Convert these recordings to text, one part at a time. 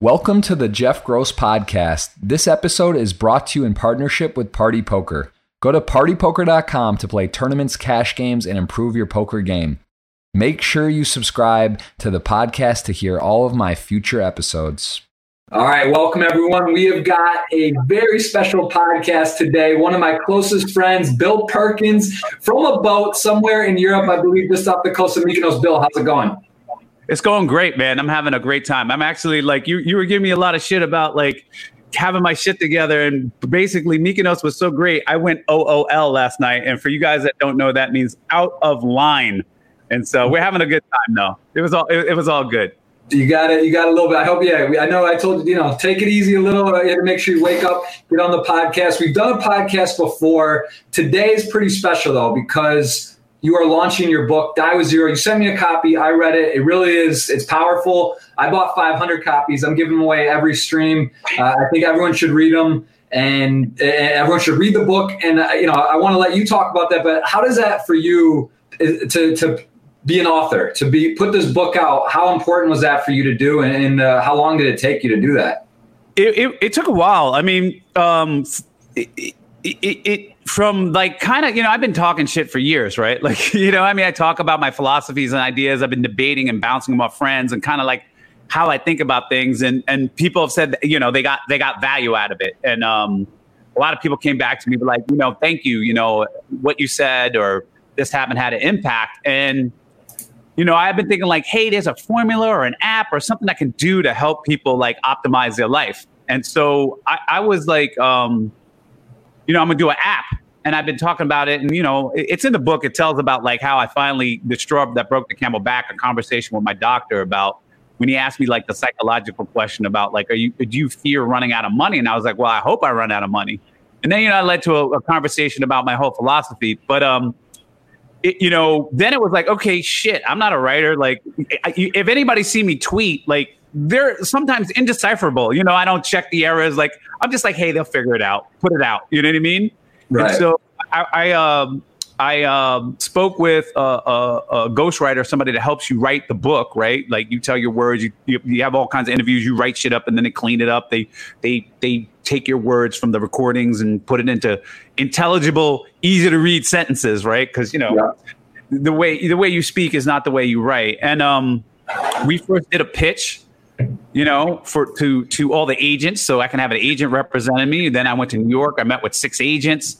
Welcome to the Jeff Gross Podcast. This episode is brought to you in partnership with Party Poker. Go to partypoker.com to play tournaments, cash games, and improve your poker game. Make sure you subscribe to the podcast to hear all of my future episodes. All right, welcome everyone. We have got a very special podcast today. One of my closest friends, Bill Perkins, from a boat somewhere in Europe, I believe, just off the coast of Mykonos. Bill, how's it going? It's going great, man. I'm having a great time. I'm actually like you. You were giving me a lot of shit about like having my shit together, and basically Mykonos was so great. I went OOL last night, and for you guys that don't know, that means out of line. And so we're having a good time, though. It was all it, it was all good. You got it. You got a little bit. I hope. Yeah, I know. I told you. You know, take it easy a little. You have to make sure you wake up, get on the podcast. We've done a podcast before. Today is pretty special though because you are launching your book die with zero. You sent me a copy. I read it. It really is it's powerful. I bought 500 copies. I'm giving them away every stream. Uh, i think everyone should read them and, and everyone should read the book. And uh, you know i want to let you talk about that but how does that for you uh, to to be an author to be put this book out how important was that for you to do and, and uh, how long did it take you to do that? It, it, it took a while. I mean um, it, it from like kind of you know i've been talking shit for years right? Like you know i mean i talk about my philosophies and ideas. I've been debating and bouncing them off friends and kind of like how i think about things. And and people have said you know they got they got value out of it. And um a lot of people came back to me like you know thank you you know what you said or this happened had an impact. And you know i've been thinking like hey there's a formula or an app or something i can do to help people like optimize their life. And so i, I was like um you know, I'm gonna do an app. And I've been talking about it, and you know, it's in the book. It tells about like how I finally the straw that broke the camel back. A conversation with my doctor about when he asked me like the psychological question about like, are you do you fear running out of money? And I was like, well, I hope I run out of money. And then you know, I led to a, a conversation about my whole philosophy. But um, it, you know, then it was like, okay, shit, I'm not a writer. Like, I, if anybody see me tweet, like they're sometimes indecipherable. You know, I don't check the errors. Like I'm just like, hey, they'll figure it out. Put it out. You know what I mean? Right. And so I, I um I um, spoke with a, a, a, ghostwriter, somebody that helps you write the book, right? Like you tell your words, you, you, you have all kinds of interviews, you write shit up, and then they clean it up. They they they take your words from the recordings and put it into intelligible, easy to read sentences, right? Because you know yeah. the way the way you speak is not the way you write. And um, we first did a pitch you know, for to to all the agents, so I can have an agent representing me. Then I went to New York. I met with six agents.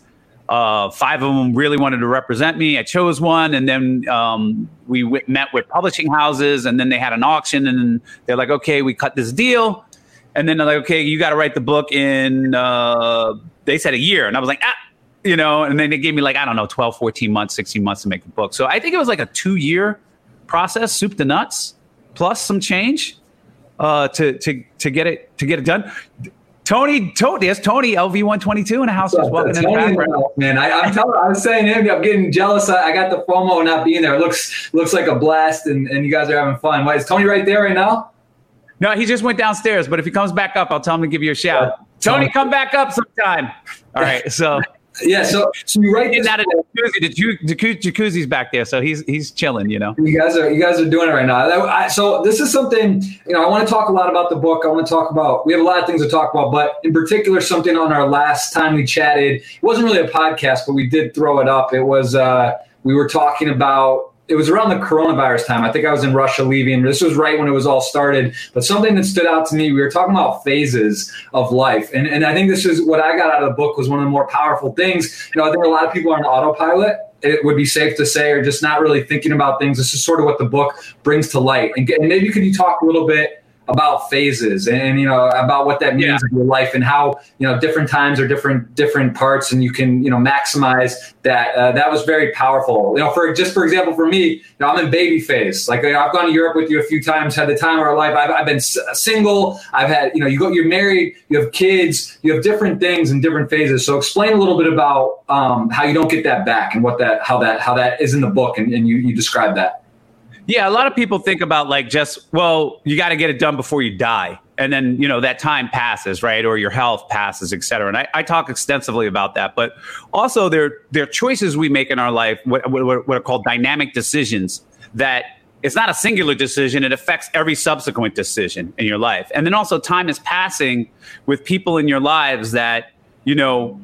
Uh, five of them really wanted to represent me. I chose one, and then um, we w- met with publishing houses, and then they had an auction, and they're like, "Okay, we cut this deal," and then they're like, "Okay, you got to write the book in." Uh, they said a year, and I was like, "Ah." You know, and then they gave me like, I don't know, 12, 14 months, 16 months to make the book. So I think it was like a two year process, soup to nuts, plus some change uh, to to to get it to get it done. Tony, Tony, yes, Tony, LV one twenty two in the house is walking in the background. Man, I, am telling, I was saying him, I'm getting jealous. I, I, got the FOMO not being there. It looks looks like a blast, and, and you guys are having fun. Why is Tony right there right now? No, he just went downstairs. But if he comes back up, I'll tell him to give you a shout. Yeah. Tony, come back up sometime. All right, so yeah, so so you write this out of the jacuzzi. The jacuzzi's back there, so he's he's chilling. You know, you guys are you guys are doing it right now. I, so this is something you know. I want to talk a lot about the book. I want to talk about. We have a lot of things to talk about, but in particular, something on our last time we chatted. It wasn't really a podcast, but we did throw it up. It was uh, we were talking about it was around the coronavirus time. I think I was in Russia leaving. This was right when it was all started. But something that stood out to me, we were talking about phases of life. And, and I think this is what I got out of the book was one of the more powerful things. You know, I think a lot of people are on autopilot. It would be safe to say, or just not really thinking about things. This is sort of what the book brings to light. And, and maybe could you talk a little bit about phases and you know about what that means yeah. in your life and how you know different times are different different parts and you can you know maximize that uh, that was very powerful. You know for just for example for me you know, i'm in baby phase. Like i've gone to europe with you a few times had the time of our life. I've, I've been single. I've had you know you go you're married you have kids you have different things in different phases. So explain a little bit about um, how you don't get that back and what that how that how that is in the book and, and you, you describe that yeah, a lot of people think about like just, well, you got to get it done before you die. And then, you know, that time passes, right? Or your health passes, et cetera. And I, I talk extensively about that. But also, there, there are choices we make in our life, what, what, what are called dynamic decisions that it's not a singular decision. It affects every subsequent decision in your life. And then also time is passing with people in your lives that, you know,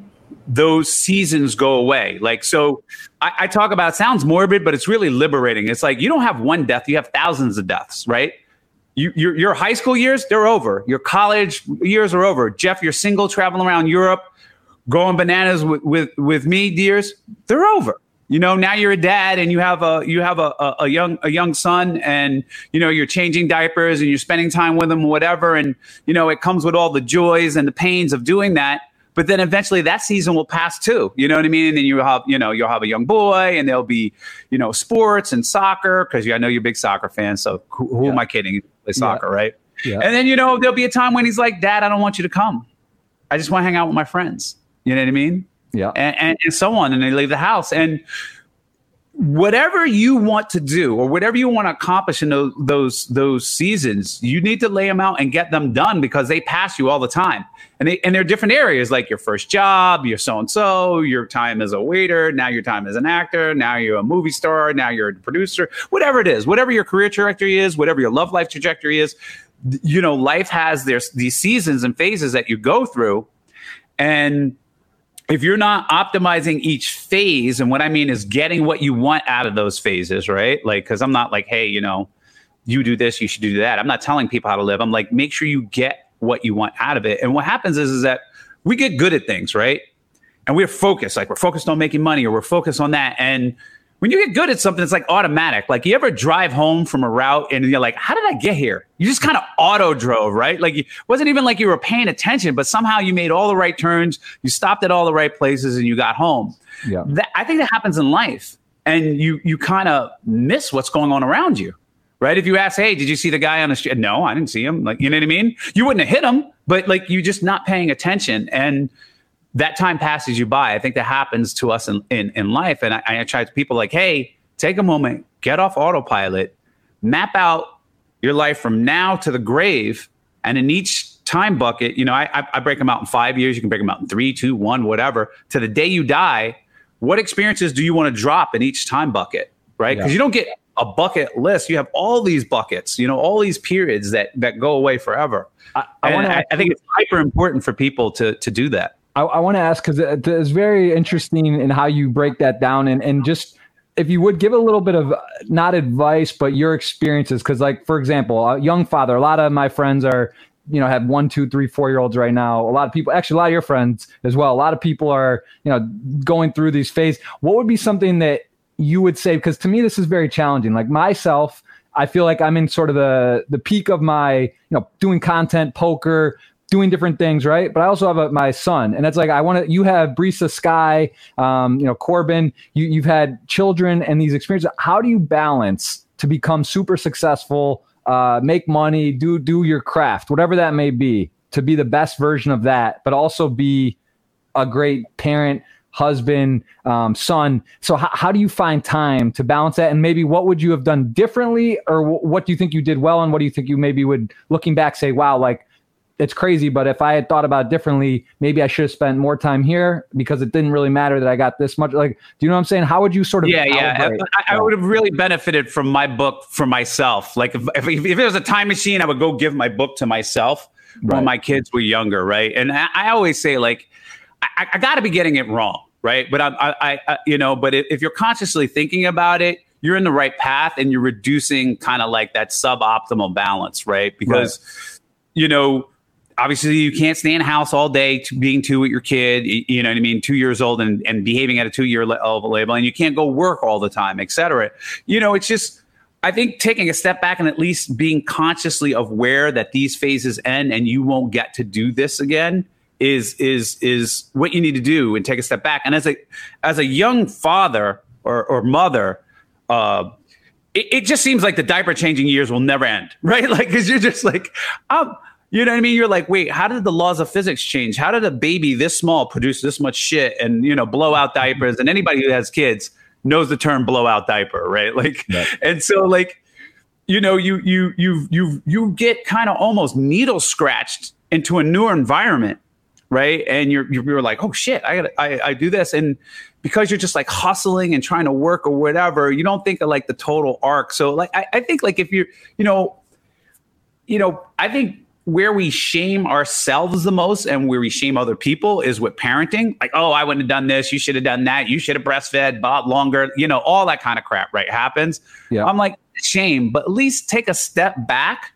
those seasons go away. Like, so I, I talk about, sounds morbid, but it's really liberating. It's like you don't have one death, you have thousands of deaths, right? You, your, your high school years, they're over. Your college years are over. Jeff, you're single, traveling around Europe, going bananas with, with, with me, dears, they're over you know now you're a dad and you have a you have a, a, a, young a young son and you know you're changing diapers and you're spending time with him whatever and you know it comes with all the joys and the pains of doing that but then eventually that season will pass too. You know what i mean? And then you have you know you'll have a young boy and there'll be you know sports and soccer because i know you're a big soccer fan so who, who yeah. am i kidding? Play soccer yeah. right? Yeah. and then you know there'll be a time when he's like dad i don't want you to come. I just want to hang out with my friends. You know what i mean? Yeah, and, and, and so on, and they leave the house. And whatever you want to do or whatever you want to accomplish in those, those those seasons you need to lay them out and get them done because they pass you all the time. And they and they're different areas like your first job your so and so your time as a waiter now your time as an actor now you're a movie star now you're a producer whatever it is whatever your career trajectory is whatever your love life trajectory is you know life has these seasons and phases that you go through. And if you're not optimizing each phase, and what I mean is getting what you want out of those phases, right? Like, because I'm not like, hey, you know, you do this, you should do that. I'm not telling people how to live. I'm like, make sure you get what you want out of it. And what happens is, is that we get good at things, right? And we're focused, like we're focused on making money or we're focused on that. And when you get good at something, it's like automatic. Like you ever drive home from a route and you're like, how did I get here? You just kind of auto drove, right? Like it wasn't even like you were paying attention, but somehow you made all the right turns, you stopped at all the right places, and you got home. Yeah. That, I think that happens in life. And you you kind of miss what's going on around you. Right. If you ask, hey, did you see the guy on the street? No, I didn't see him. Like, you know what I mean? You wouldn't have hit him, but like you're just not paying attention. And that time passes you by. I think that happens to us in, in, in life. And I, I try to people like, hey, take a moment, get off autopilot, map out your life from now to the grave. And in each time bucket, you know, I, I break them out in five years. You can break them out in three, two, one, whatever. To the day you die, what experiences do you want to drop in each time bucket? Right? Because yeah. you don't get a bucket list. You have all these buckets, you know, all these periods that that go away forever. I, I, I, I think it's hyper important for people to to do that. I, I want to ask because it's very interesting in how you break that down and, and just if you would give a little bit of not advice but your experiences because like for example a young father a lot of my friends are you know have one two three four year olds right now. A lot of people actually a lot of your friends as well. A lot of people are you know going through these phases. What would be something that you would say because to me this is very challenging. Like myself I feel like I'm in sort of the the peak of my, you know, doing content, poker, doing different things, right? But I also have a, my son, and it's like I want to. You have Brisa Sky, um, you know Corbin. You, you've had children and these experiences. How do you balance to become super successful, uh, make money, do do your craft, whatever that may be, to be the best version of that, but also be a great parent, husband, um, son. So h- how do you find time to balance that? And maybe what would you have done differently, or w- what do you think you did well, and what do you think you maybe would, looking back, say, wow, like it's crazy, but if I had thought about it differently, maybe I should have spent more time here because it didn't really matter that I got this much. Like, do you know what I'm saying? How would you sort of? Yeah, yeah. I, I, would have really benefited from my book for myself. Like, if, if, if, it was a time machine, I would go give my book to myself right. when my kids were younger, right? And I, I always say, like, I, I got to be getting it wrong, right? But I, I, I you know, but if you're consciously thinking about it, you're in the right path and you're reducing kind of like that suboptimal balance, right? Because, right. you know obviously you can't stay in house all day being two with your kid you know what i mean two years old and, and behaving at a two year level and you can't go work all the time et cetera. You know it's just i think taking a step back and at least being consciously aware that these phases end and you won't get to do this again is is is what you need to do and take a step back. And as a as a young father or, or mother uh it, it just seems like the diaper changing years will never end right? Like because you're just like i'm you know what I mean? You're like, wait, how did the laws of physics change? How did a baby this small produce this much shit and you know blow out mm-hmm. diapers? And anybody who has kids knows the term blow out diaper, right? Like, and so like, you know, you you you you you get kind of almost needle scratched into a newer environment right? And you're you're like, oh shit, I got I, I do this, and because you're just like hustling and trying to work or whatever, you don't think of like the total arc. So like I, I think like if you're you know, you know, I think where we shame ourselves the most and where we shame other people is with parenting. Like, oh, I wouldn't have done this. You should have done that. You should have breastfed Bob longer. You know, all that kind of crap, right? Happens. Yeah. I'm like, shame, but at least take a step back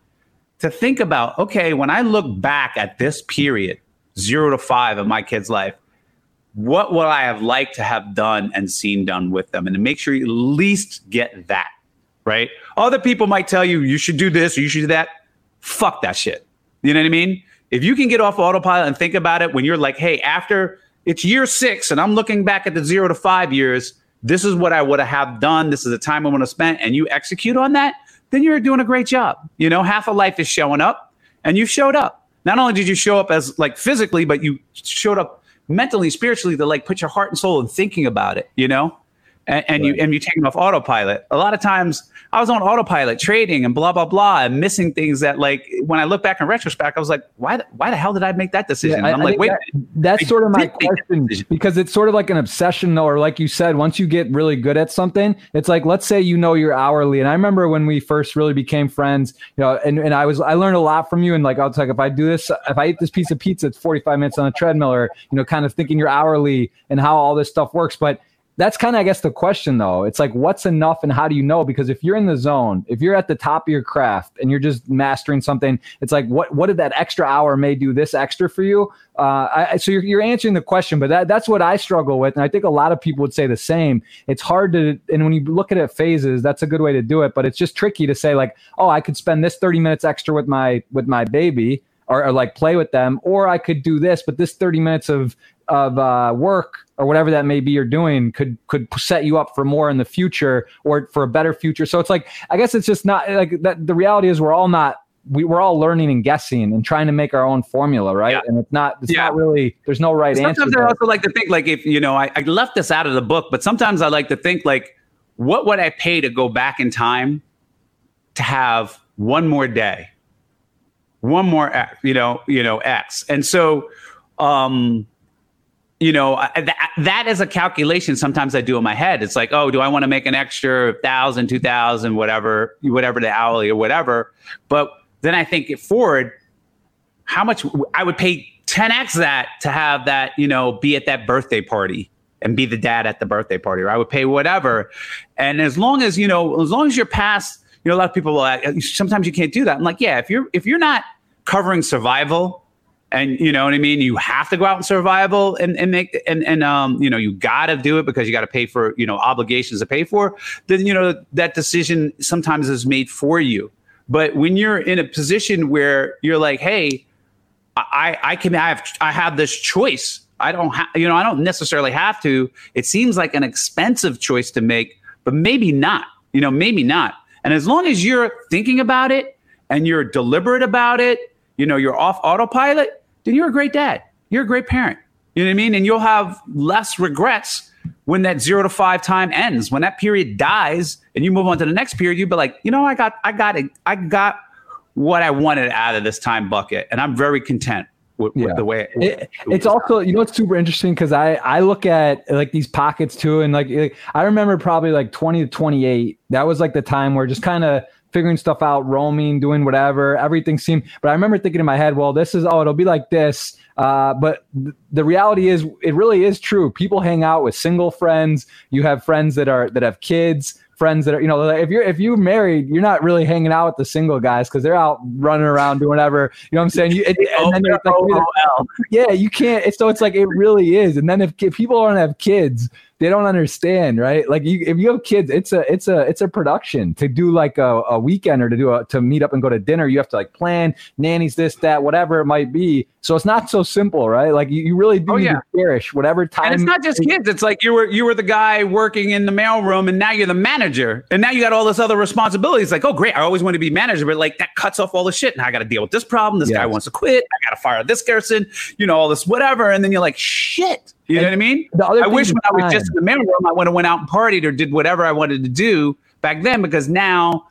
to think about, okay, when I look back at this period, zero to five of my kid's life, what would I have liked to have done and seen done with them? And to make sure you at least get that, right? Other people might tell you, you should do this or you should do that. Fuck that shit you know what I mean? If you can get off autopilot and think about it when you're like, hey, after it's year six and I'm looking back at the zero to five years, this is what I would have done. This is the time I want to spend, and you execute on that, then you're doing a great job. You know, half of life is showing up, and you showed up. Not only did you show up as like physically, but you showed up mentally, spiritually to like put your heart and soul in thinking about it. You know, and, and right. you and you take them off autopilot. A lot of times I was on autopilot trading and blah blah blah and missing things that like when I look back in retrospect, I was like, why the, why the hell did I make that decision? Yeah, I'm I like, wait, that, that's sort of my question because it's sort of like an obsession, or like you said, once you get really good at something, it's like let's say you know you're hourly, and I remember when we first really became friends, you know, and, and I was I learned a lot from you, and like I was like, if I do this, if I eat this piece of pizza, it's 45 minutes on a treadmill, or you know, kind of thinking you're hourly and how all this stuff works, but that's kind of, I guess, the question though. It's like, what's enough and how do you know? Because if you're in the zone, if you're at the top of your craft and you're just mastering something, it's like, what, what did that extra hour may do this extra for you? Uh, I, so you're, you're answering the question, but that, that's what I struggle with. And I think a lot of people would say the same. It's hard to, and when you look at it phases, that's a good way to do it, but it's just tricky to say like, oh, I could spend this 30 minutes extra with my, with my baby. Or, or, like play with them, or I could do this, but this 30 minutes of of uh, work or whatever that may be you're doing could could set you up for more in the future or for a better future. So it's like I guess it's just not like that. The reality is we're all not we, we're all learning and guessing and trying to make our own formula, right? Yeah. And it's not it's yeah. not really there's no right sometimes answer. Sometimes I also like to think like if you know I, I left this out of the book, but sometimes I like to think like what would I pay to go back in time to have one more day, one more you know you know X, and so um you know that, that is a calculation sometimes i do in my head. It's like oh do i want to make an extra thousand two thousand whatever whatever the hourly or whatever. But then i think forward how much i would pay 10x that to have that you know be at that birthday party and be the dad at the birthday party or i would pay whatever. And as long as you know as long as you're past you know a lot of people will uh, sometimes you can't do that. I'm like yeah if you're if you're not covering survival and you know what I mean. You have to go out and survival and, and make and and um you know you got to do it because you got to pay for you know obligations to pay for. Then you know that decision sometimes is made for you. But when you're in a position where you're like, hey, I I can I have I have this choice. I don't have you know I don't necessarily have to. It seems like an expensive choice to make, but maybe not. You know, maybe not. And as long as you're thinking about it and you're deliberate about it, you know, you're off autopilot then you're a great dad. You're a great parent. You know what I mean? And you'll have less regrets when that zero to five time ends. When that period dies and you move on to the next period, you'll be like, you know, I got, I got it. I got what I wanted out of this time bucket. And I'm very content with, yeah. with the way it, it, it's also, you know, it's super interesting because I, I look at like these pockets too. And like, like, I remember probably like 20 to 28. That was like the time where just kind of, figuring stuff out, roaming, doing whatever. Everything seemed, but I remember thinking in my head, well, this is, oh, it'll be like this. Uh, but th- the reality is, it really is true. People hang out with single friends. You have friends that are, that have kids friends that are, you know, if you're if you're married, you're not really hanging out with the single guys because they're out running around doing whatever. You know what I'm saying? You, and, and then like, yeah, you can't. So it's like it really is. And then if, if people don't have kids, they don't understand, right? Like you, if you have kids, it's a it's a it's a production to do like a, a weekend or to do a to meet up and go to dinner. You have to like plan nannies, this, that, whatever it might be. So it's not so simple, right? Like you, you really do oh, yeah. cherish whatever time. And it's not just kids. It's like you were you were the guy working in the mailroom, and now you're the manager, and now you got all this other responsibilities. Like, oh great, I always want to be manager, but like that cuts off all the shit. Now I got to deal with this problem. This yes. guy wants to quit. I got to fire this person. You know all this whatever, and then you're like, shit. You know what I mean? I wish when I was just in the mailroom, I would have went out and partied or did whatever I wanted to do back then because now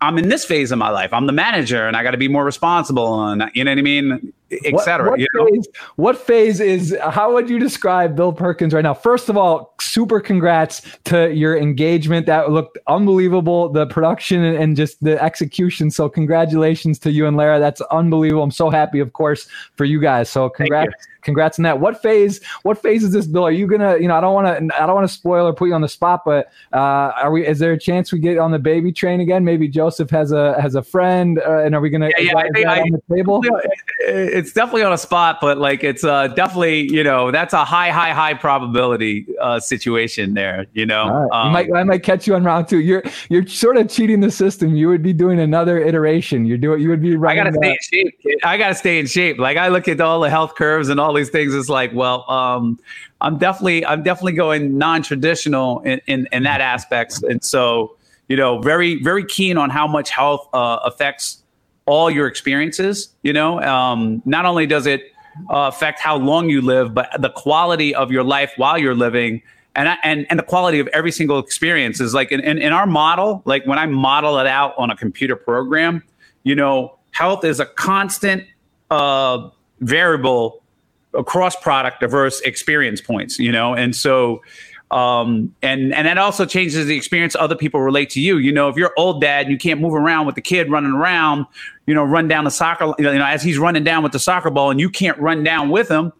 I'm in this phase of my life. I'm the manager and I got to be more responsible. And you know what I mean? Etc. What, what, phase, what phase is? How would you describe Bill Perkins right now? First of all, super congrats to your engagement. That looked unbelievable. The production and just the execution. So congratulations to you and Lara. That's unbelievable. I'm so happy, of course, for you guys. So congrats congrats on that. What phase? What phase is this, Bill? Are you gonna? You know, I don't want to. I don't want to spoil or put you on the spot, but uh, are we? Is there a chance we get on the baby train again? Maybe Joseph has a has a friend, uh, and are we gonna? Yeah, yeah I, I, on the table. It's definitely on a spot, but like it's uh, definitely you know that's a high, high, high probability uh, situation there. You know, right. um, might, I might catch you on round two. You're you're sort of cheating the system. You would be doing another iteration. You're doing. You would be. I gotta stay in shape. Kid. I gotta stay in shape. Like I look at all the health curves and all these things. It's like, well, um, I'm definitely, I'm definitely going non-traditional in, in, in that aspects. And so, you know, very, very keen on how much health uh, affects all your experiences. You know, um, not only does it uh, affect how long you live, but the quality of your life while you're living. And, and, and the quality of every single experience is like in, in, in our model, like when I model it out on a computer program, you know, health is a constant uh, variable across product diverse experience points you know and so um, and and that also changes the experience other people relate to you. You know, if you're old dad and you can't move around with the kid running around, you know, run down the soccer, you know, as he's running down with the soccer ball, and you can't run down with him.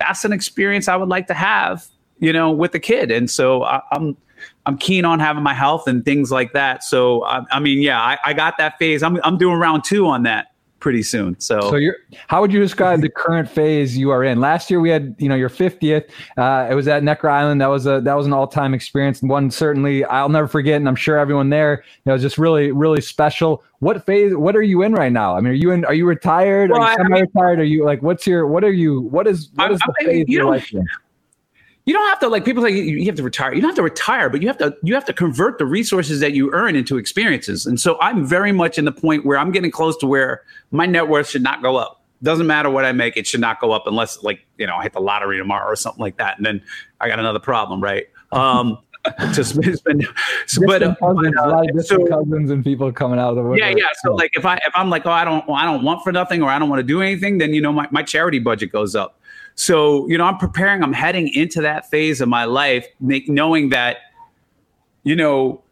That's an experience I would like to have, you know, with the kid. And so I, I'm I'm keen on having my health and things like that. So I, I mean, yeah, I, I got that phase. I'm I'm doing round two on that pretty soon. So, so you're, how would you describe the current phase you are in? Last year we had, you know, your 50th. Uh, it was at Necker Island. That was a that was an all time experience, and one certainly I'll never forget. And I'm sure everyone there, you know, just really really special. What phase? What are you in right now? I mean, are you in? Are you retired? Well, are you semi-retired? Are you like? What's your? What are you? What is? What is I, the phase you life in? You don't have to like people say you have to retire. You don't have to retire, but you have to you have to convert the resources that you earn into experiences. And so I'm very much in the point where I'm getting close to where my net worth should not go up. Doesn't matter what I make, it should not go up unless like you know I hit the lottery tomorrow or something like that, and then I got another problem, right? Um, to spend, spend so, but, uh, cousins, uh, a lot of different so, cousins and people coming out of the woodwork. Yeah, yeah. So like if I if I'm like oh I don't I don't want for nothing or I don't want to do anything, then you know my, my charity budget goes up. So, you know, I'm preparing, I'm heading into that phase of my life, make, knowing that, you know,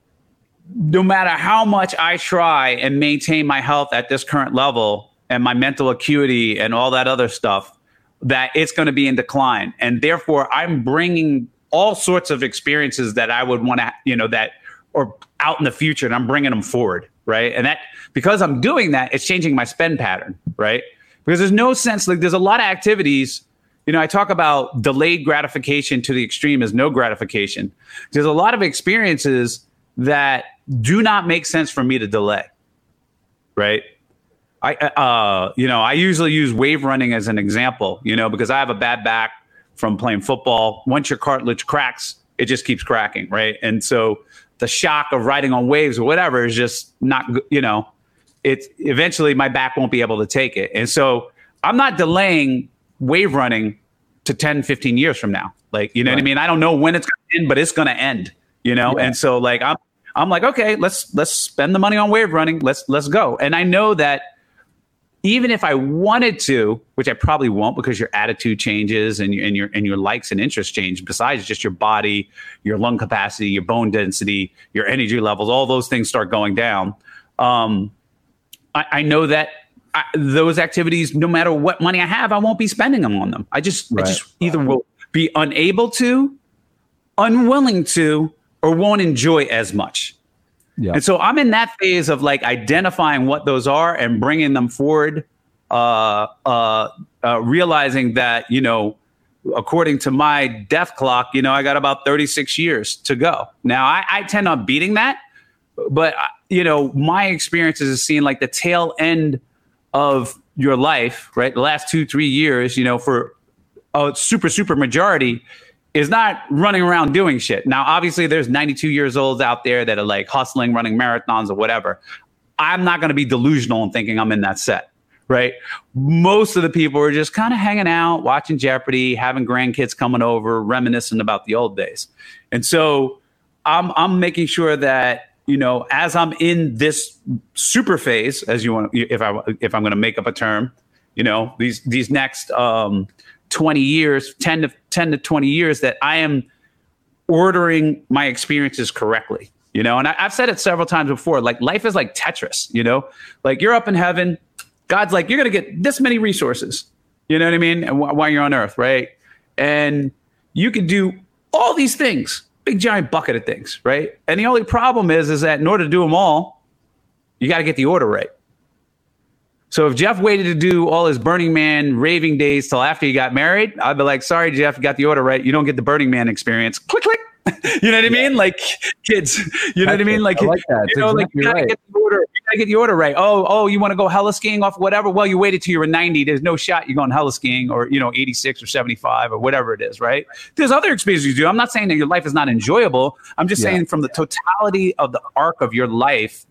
no matter how much I try and maintain my health at this current level and my mental acuity and all that other stuff, that it's going to be in decline. And therefore, I'm bringing all sorts of experiences that I would want to, you know, that or out in the future and I'm bringing them forward. Right. And that because I'm doing that, it's changing my spend pattern. Right. Because there's no sense like there's a lot of activities you know, I talk about delayed gratification to the extreme as no gratification. There's a lot of experiences that do not make sense for me to delay. Right? I uh, you know, I usually use wave running as an example, you know, because I have a bad back from playing football. Once your cartilage cracks, it just keeps cracking, right? And so the shock of riding on waves or whatever is just not, you know, it's eventually my back won't be able to take it. And so I'm not delaying wave running to 10, 15 years from now. Like, you know right. what I mean? I don't know when it's going to end, but it's going to end, you know? Yeah. And so like, I'm, I'm like, okay, let's, let's spend the money on wave running. Let's, let's go. And I know that even if I wanted to, which I probably won't because your attitude changes and your, and your, and your likes and interests change besides just your body, your lung capacity, your bone density, your energy levels, all those things start going down. Um, I, I know that I, those activities, no matter what money I have, I won't be spending them on them. I just, right. I just either will be unable to, unwilling to, or won't enjoy as much. Yeah. And so I'm in that phase of like identifying what those are and bringing them forward, uh, uh, uh, realizing that, you know, according to my death clock, you know, I got about 36 years to go. Now, I, I tend on beating that, but, uh, you know, my experiences is seeing like the tail end – of your life, right? The last two, three years, you know, for a super, super majority is not running around doing shit. Now, obviously, there's 92 years olds out there that are like hustling, running marathons or whatever. I'm not going to be delusional and thinking I'm in that set, right? Most of the people are just kind of hanging out, watching Jeopardy, having grandkids coming over, reminiscing about the old days. And so I'm, I'm making sure that you know, as I'm in this super phase, as you want, if I if I'm going to make up a term, you know, these these next um, 20 years, 10 to 10 to 20 years that I am ordering my experiences correctly. You know, and I, I've said it several times before. Like life is like Tetris. You know, like you're up in heaven, God's like you're gonna get this many resources. You know what I mean? And wh- while you're on Earth, right? And you can do all these things, big giant bucket of things, right? And the only problem is, is that in order to do them all, you got to get the order right. So if Jeff waited to do all his Burning Man raving days till after he got married, I'd be like, sorry, Jeff, you got the order right. You don't get the Burning Man experience. Click, click. you know what I mean? Like kids, you know what I mean? Like, I like that. you know, It's like you gotta exactly get the order. You gotta get the order right. Oh, oh, you want to go heli-skiing off whatever? Well, you waited till you were 90. There's no shot you're going heli-skiing or, you know, 86 or 75 or whatever it is, right? There's other experiences you do. I'm not saying that your life is not enjoyable. I'm just Yeah. saying from the totality of the arc of your life,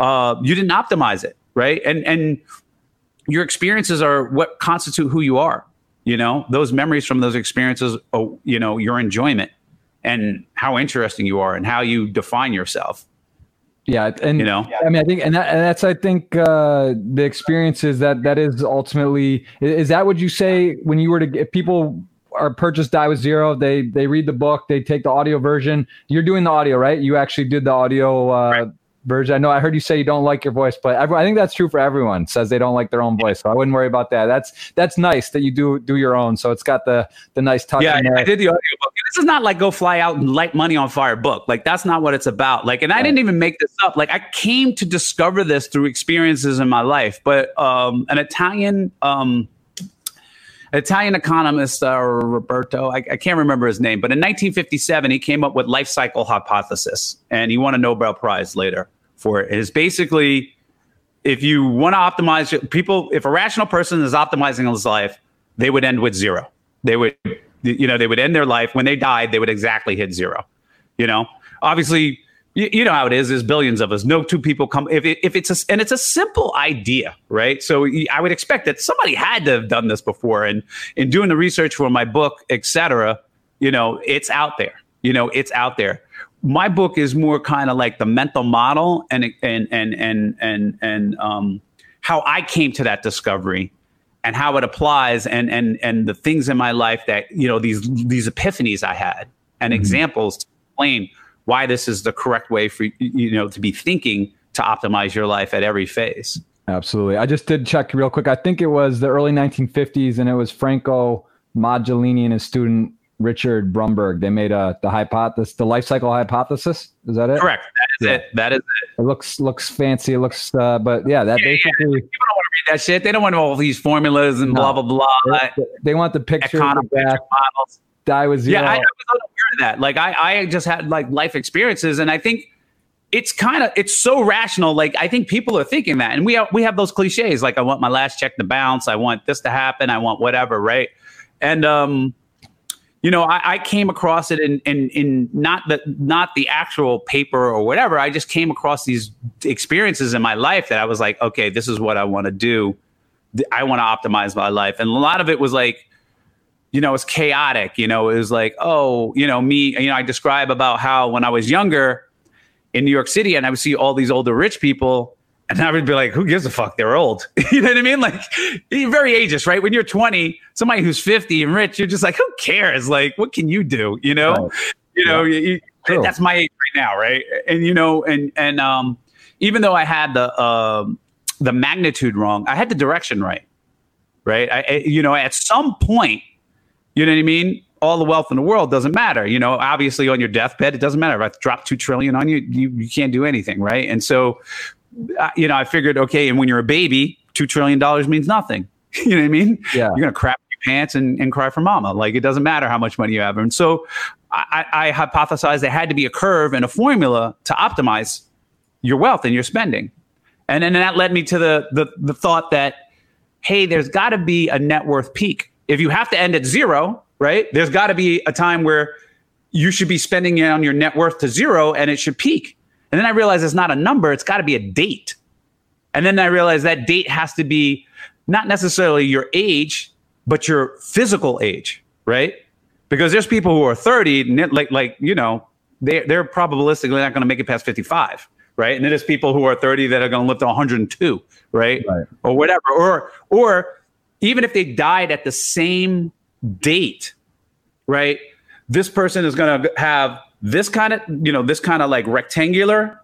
uh, you didn't optimize it, right? And and your experiences are what constitute who you are. You know, those memories from those experiences, oh, you know, your enjoyment and how interesting you are and how you define yourself. Yeah, and You know? I mean, I think, and, that, and that's, I think, uh, the experiences that that is ultimately is that what you say when you were to if people are purchased Die with Zero, they they read the book, they take the audio version. You're doing the audio, right? You actually did the audio uh, Right. version. I know I heard you say you don't like your voice, but every, I think that's true for everyone. Says they don't like their own voice, so I wouldn't worry about that. That's that's nice that you do do your own. So it's got the the nice touch. Yeah. I did the audiobook. This is not like go fly out and light money on fire book. Like that's not what it's about. Like, and I didn't even make this up. Like I came to discover this through experiences in my life. But um, an Italian um, Italian economist, uh, Roberto, I, I can't remember his name, but in 1957 he came up with life cycle hypothesis, and he won a Nobel Prize later for it. It is basically if you want to optimize people, if a rational person is optimizing his life, they would end with zero. They would, you know, they would end their life when they died. They would exactly hit zero. You know, obviously, you, you know how it is. There's billions of us. No two people come. If it, if it's a, and it's a simple idea, right? So I would expect that somebody had to have done this before. And in doing the research for my book, etc., you know, it's out there. You know, it's out there. My book is more kind of like the mental model and and and and and and um, how I came to that discovery and how it applies and and and the things in my life that you know these these epiphanies I had and examples to explain why this is the correct way for you- know to be thinking to optimize your life at every phase. Absolutely. I just did check real quick. I think it was the early 1950s, and it was Franco Modigliani and his student Richard Brumberg. They made a the hypothesis, the life cycle hypothesis. Is that it? Correct. That is Yeah. it. That is it. It looks looks fancy. It looks, uh, but yeah, that Yeah, yeah. basically People don't want to read that shit. They don't want all these formulas and blah blah blah. they, want the picture the back, models. die with zero. Yeah, I, I was unaware of that. Like I, I just had like life experiences, and I think it's kind of it's so rational. Like I think people are thinking that, and we have we have those cliches. Like I want my last check to bounce. I want this to happen. I want whatever, right? And um, you know, I, I came across it in in in not the not the actual paper or whatever. I just came across these experiences in my life that I was like, okay, this is what I want to do. I want to optimize my life, and a lot of it was like you know, it's chaotic. You know, it was like, oh, you know, me, you know, I describe about how when I was younger in New York City and I would see all these older rich people and I would be like, who gives a fuck? They're old. you know what I mean? Like, you're very ageist, right? When you're 20, somebody who's 50 and rich, you're just like, who cares? Like, what can you do? You know, Right. you know, you- you- that's my age right now, right? And, you know, and, and, um, even though I had the, um, the magnitude wrong, I had the direction right, right? I, I, you know, at some point, you know what I mean? All the wealth in the world doesn't matter. You know, obviously on your deathbed, it doesn't matter. If I drop two trillion on you, you, you can't do anything, right? And so, you know, I figured, okay, and when you're a baby, two trillion dollars means nothing. you know what I mean? Yeah. You're gonna crap your pants and, and cry for mama. Like it doesn't matter how much money you have. And so I, I I hypothesized there had to be a curve and a formula to optimize your wealth and your spending. And then that led me to the the, the thought that, hey, there's got to be a net worth peak. If you have to end at zero, right? There's got to be a time where you should be spending on your net worth to zero and it should peak. And then I realized it's not a number, it's got to be a date. And then I realized that date has to be not necessarily your age, but your physical age, right? Because there's people who are 30, and they're like, like you know, they, they're probabilistically not going to make it past 55, right? And then there's people who are 30 that are going to live to 102, right? Right. Or whatever. Or, or even if they died at the same date, right? This person is going to have this kind of, you know, this kind of like rectangular,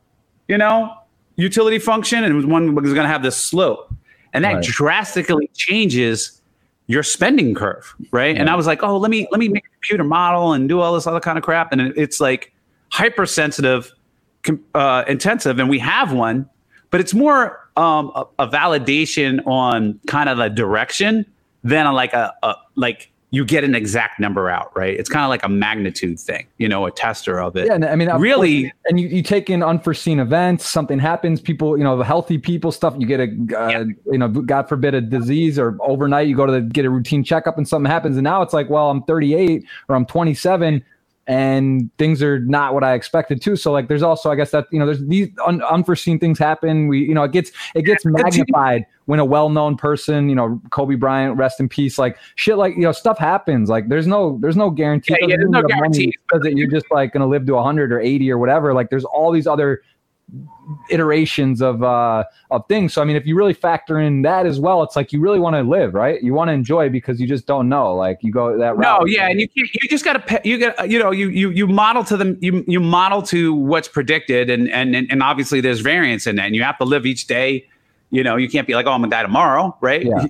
you know, utility function, and one is going to have this slope, and that right. drastically changes your spending curve, right? Yeah. And I was like, oh, let me let me make a computer model and do all this other kind of crap, and it's like hypersensitive, uh, intensive, and we have one, but it's more um, a, a, validation on kind of the direction than a, like a, a like you get an exact number out, right? It's kind of like a magnitude thing, you know, a tester of it. Yeah, I mean, really, course, and you, you take in unforeseen events, something happens, people, you know, the healthy people stuff. You get a, uh, yeah. you know, God forbid a disease, or overnight you go to the, get a routine checkup and something happens, and now it's like, well, I'm 38 or I'm 27 and things are not what I expected to. So like, there's also, I guess that you know, there's these un- unforeseen things happen. We, you know, it gets it gets magnified when a well-known person, you know, Kobe Bryant, rest in peace. Like shit, like you know, stuff happens. Like there's no there's no guarantee. Yeah, yeah there's no guarantee because you're just like gonna live to 100 or 80 or whatever. Like there's all these other iterations of uh of things. So i mean if you really factor in that as well it's like you really want to live right? You want to enjoy because you just don't know like you go that route. no yeah and you you just got to you got you know you you you model to them you you model to what's predicted and and and obviously there's variance in that and you have to live each day you know you can't be like oh i'm gonna die tomorrow right, yeah,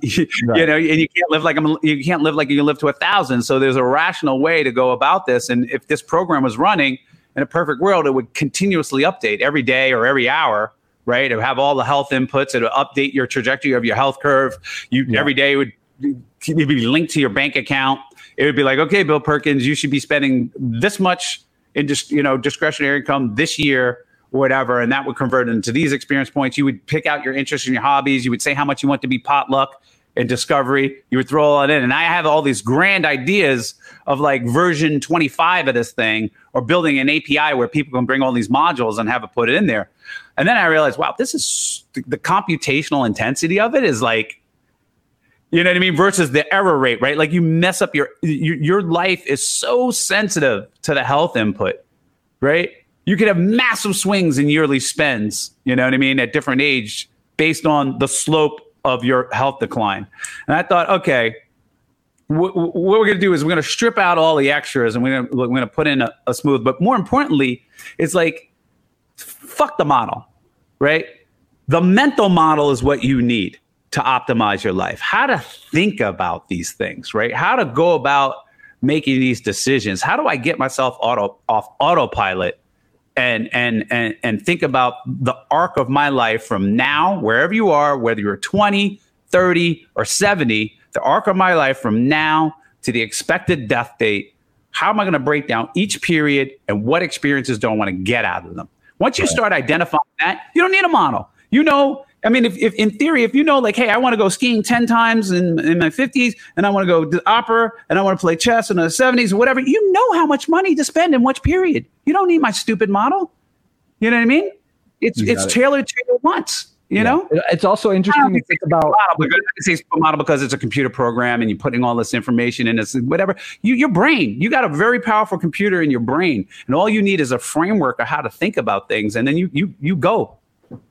right. you know and you can't live like i'm you can't live like you live to a thousand. So there's a rational way to go about this and if this program was running in a perfect world, it would continuously update every day or every hour, right? It would have all the health inputs. It would update your trajectory of your health curve. You yeah. every day would be linked to your bank account. It would be like, okay, Bill Perkins, you should be spending this much in just you know discretionary income this year whatever, and that would convert into these experience points. You would pick out your interests and your hobbies. You would say how much you want to be potluck and discovery. You would throw all that in. And I have all these grand ideas of like version 25 of this thing or building an API where people can bring all these modules and have it put it in there. And then I realized, wow, this is the computational intensity of it is like, you know what I mean? Versus the error rate, right? Like you mess up your, your, your life is so sensitive to the health input, right? You could have massive swings in yearly spends, you know what I mean, at different age based on the slope of your health decline. And I thought, okay, what we're going to do is we're going to strip out all the extras and we're going to put in a, a smooth. But more importantly, it's like, fuck the model, right? The mental model is what you need to optimize your life. How to think about these things, right? How to go about making these decisions. How do I get myself auto off autopilot and and and and think about the arc of my life from now wherever you are whether you're 20 30 or 70 the arc of my life from now to the expected death date how am i going to break down each period and what experiences do i want to get out of them? Once you start identifying that you don't need a model. You know I mean, if, if in theory, if you know, like, hey, I want to go skiing 10 times in, in my 50s and I want to go to opera and I want to play chess in the 70s or whatever, you know how much money to spend in which period. You don't need my stupid model. You know what I mean? It's it's it. tailored to your wants. You yeah. know, it's also interesting to think about. Model because, model because it's a computer program and you're putting all this information in this, whatever. You, your brain, you got a very powerful computer in your brain, and all you need is a framework of how to think about things, and then you you you go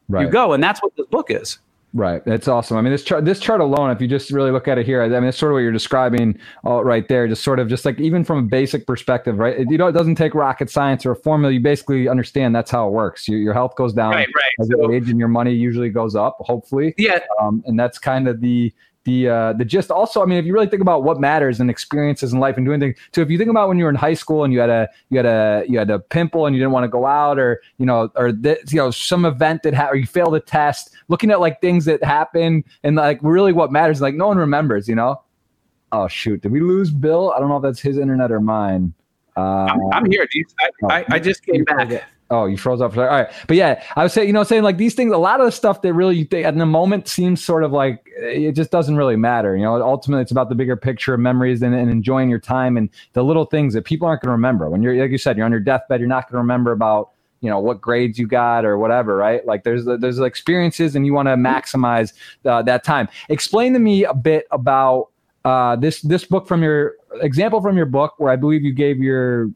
right. you go. And that's what this book is. Right. That's awesome. I mean, this chart, this chart alone, if you just really look at it here, I mean, it's sort of what you're describing all right there. Just sort of just like even from a basic perspective, right? It, you know, it doesn't take rocket science or a formula. You basically understand that's how it works. Your, your health goes down right, right. as so, you age, and your money usually goes up. Hopefully, yeah. Um, and that's kind of the the uh, the gist. Also, I mean, if you really think about what matters and experiences in life and doing things. So if you think about when you were in high school and you had a you had a you had a pimple and you didn't want to go out, or you know, or this, you know, some event that ha- or you failed a test, looking at like things that happen and like really what matters. Like no one remembers, you know. Oh shoot, did we lose Bill? I don't know if that's his internet or mine. Uh, I'm, I'm, here. I, oh, I, I just came back. Oh, you froze up. All right. But yeah, I was saying, you know, saying like these things, a lot of the stuff that really think at the moment seems sort of like it just doesn't really matter. You know, ultimately it's about the bigger picture of memories and, and enjoying your time and the little things that people aren't going to remember. When you're, like you said, you're on your deathbed, you're not going to remember about, you know, what grades you got or whatever, right? Like there's, there's experiences and you want to maximize uh, that time. Explain to me a bit about uh, this, this book from your example from your book where I believe you gave your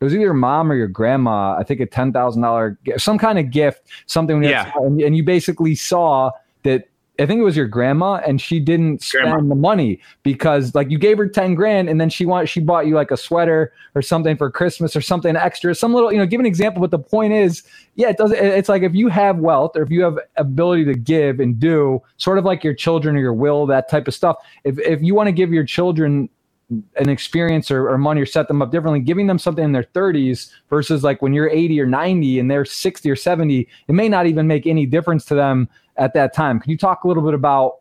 it was either your mom or your grandma. I think a ten thousand dollar, some kind of gift, something. Yeah. And, and you basically saw that I think it was your grandma, and she didn't spend grandma. the money because like you gave her ten grand, and then she want she bought you like a sweater or something for Christmas or something extra, some little you know. Give an example, but the point is, yeah, it doesn't. It's like if you have wealth or if you have ability to give and do, sort of like your children or your will, that type of stuff. If if you want to give your children an experience or, or, money or set them up differently, giving them something in their 30s versus like when you're 80 or 90 and they're 60 or 70, it may not even make any difference to them at that time. Can you talk a little bit about?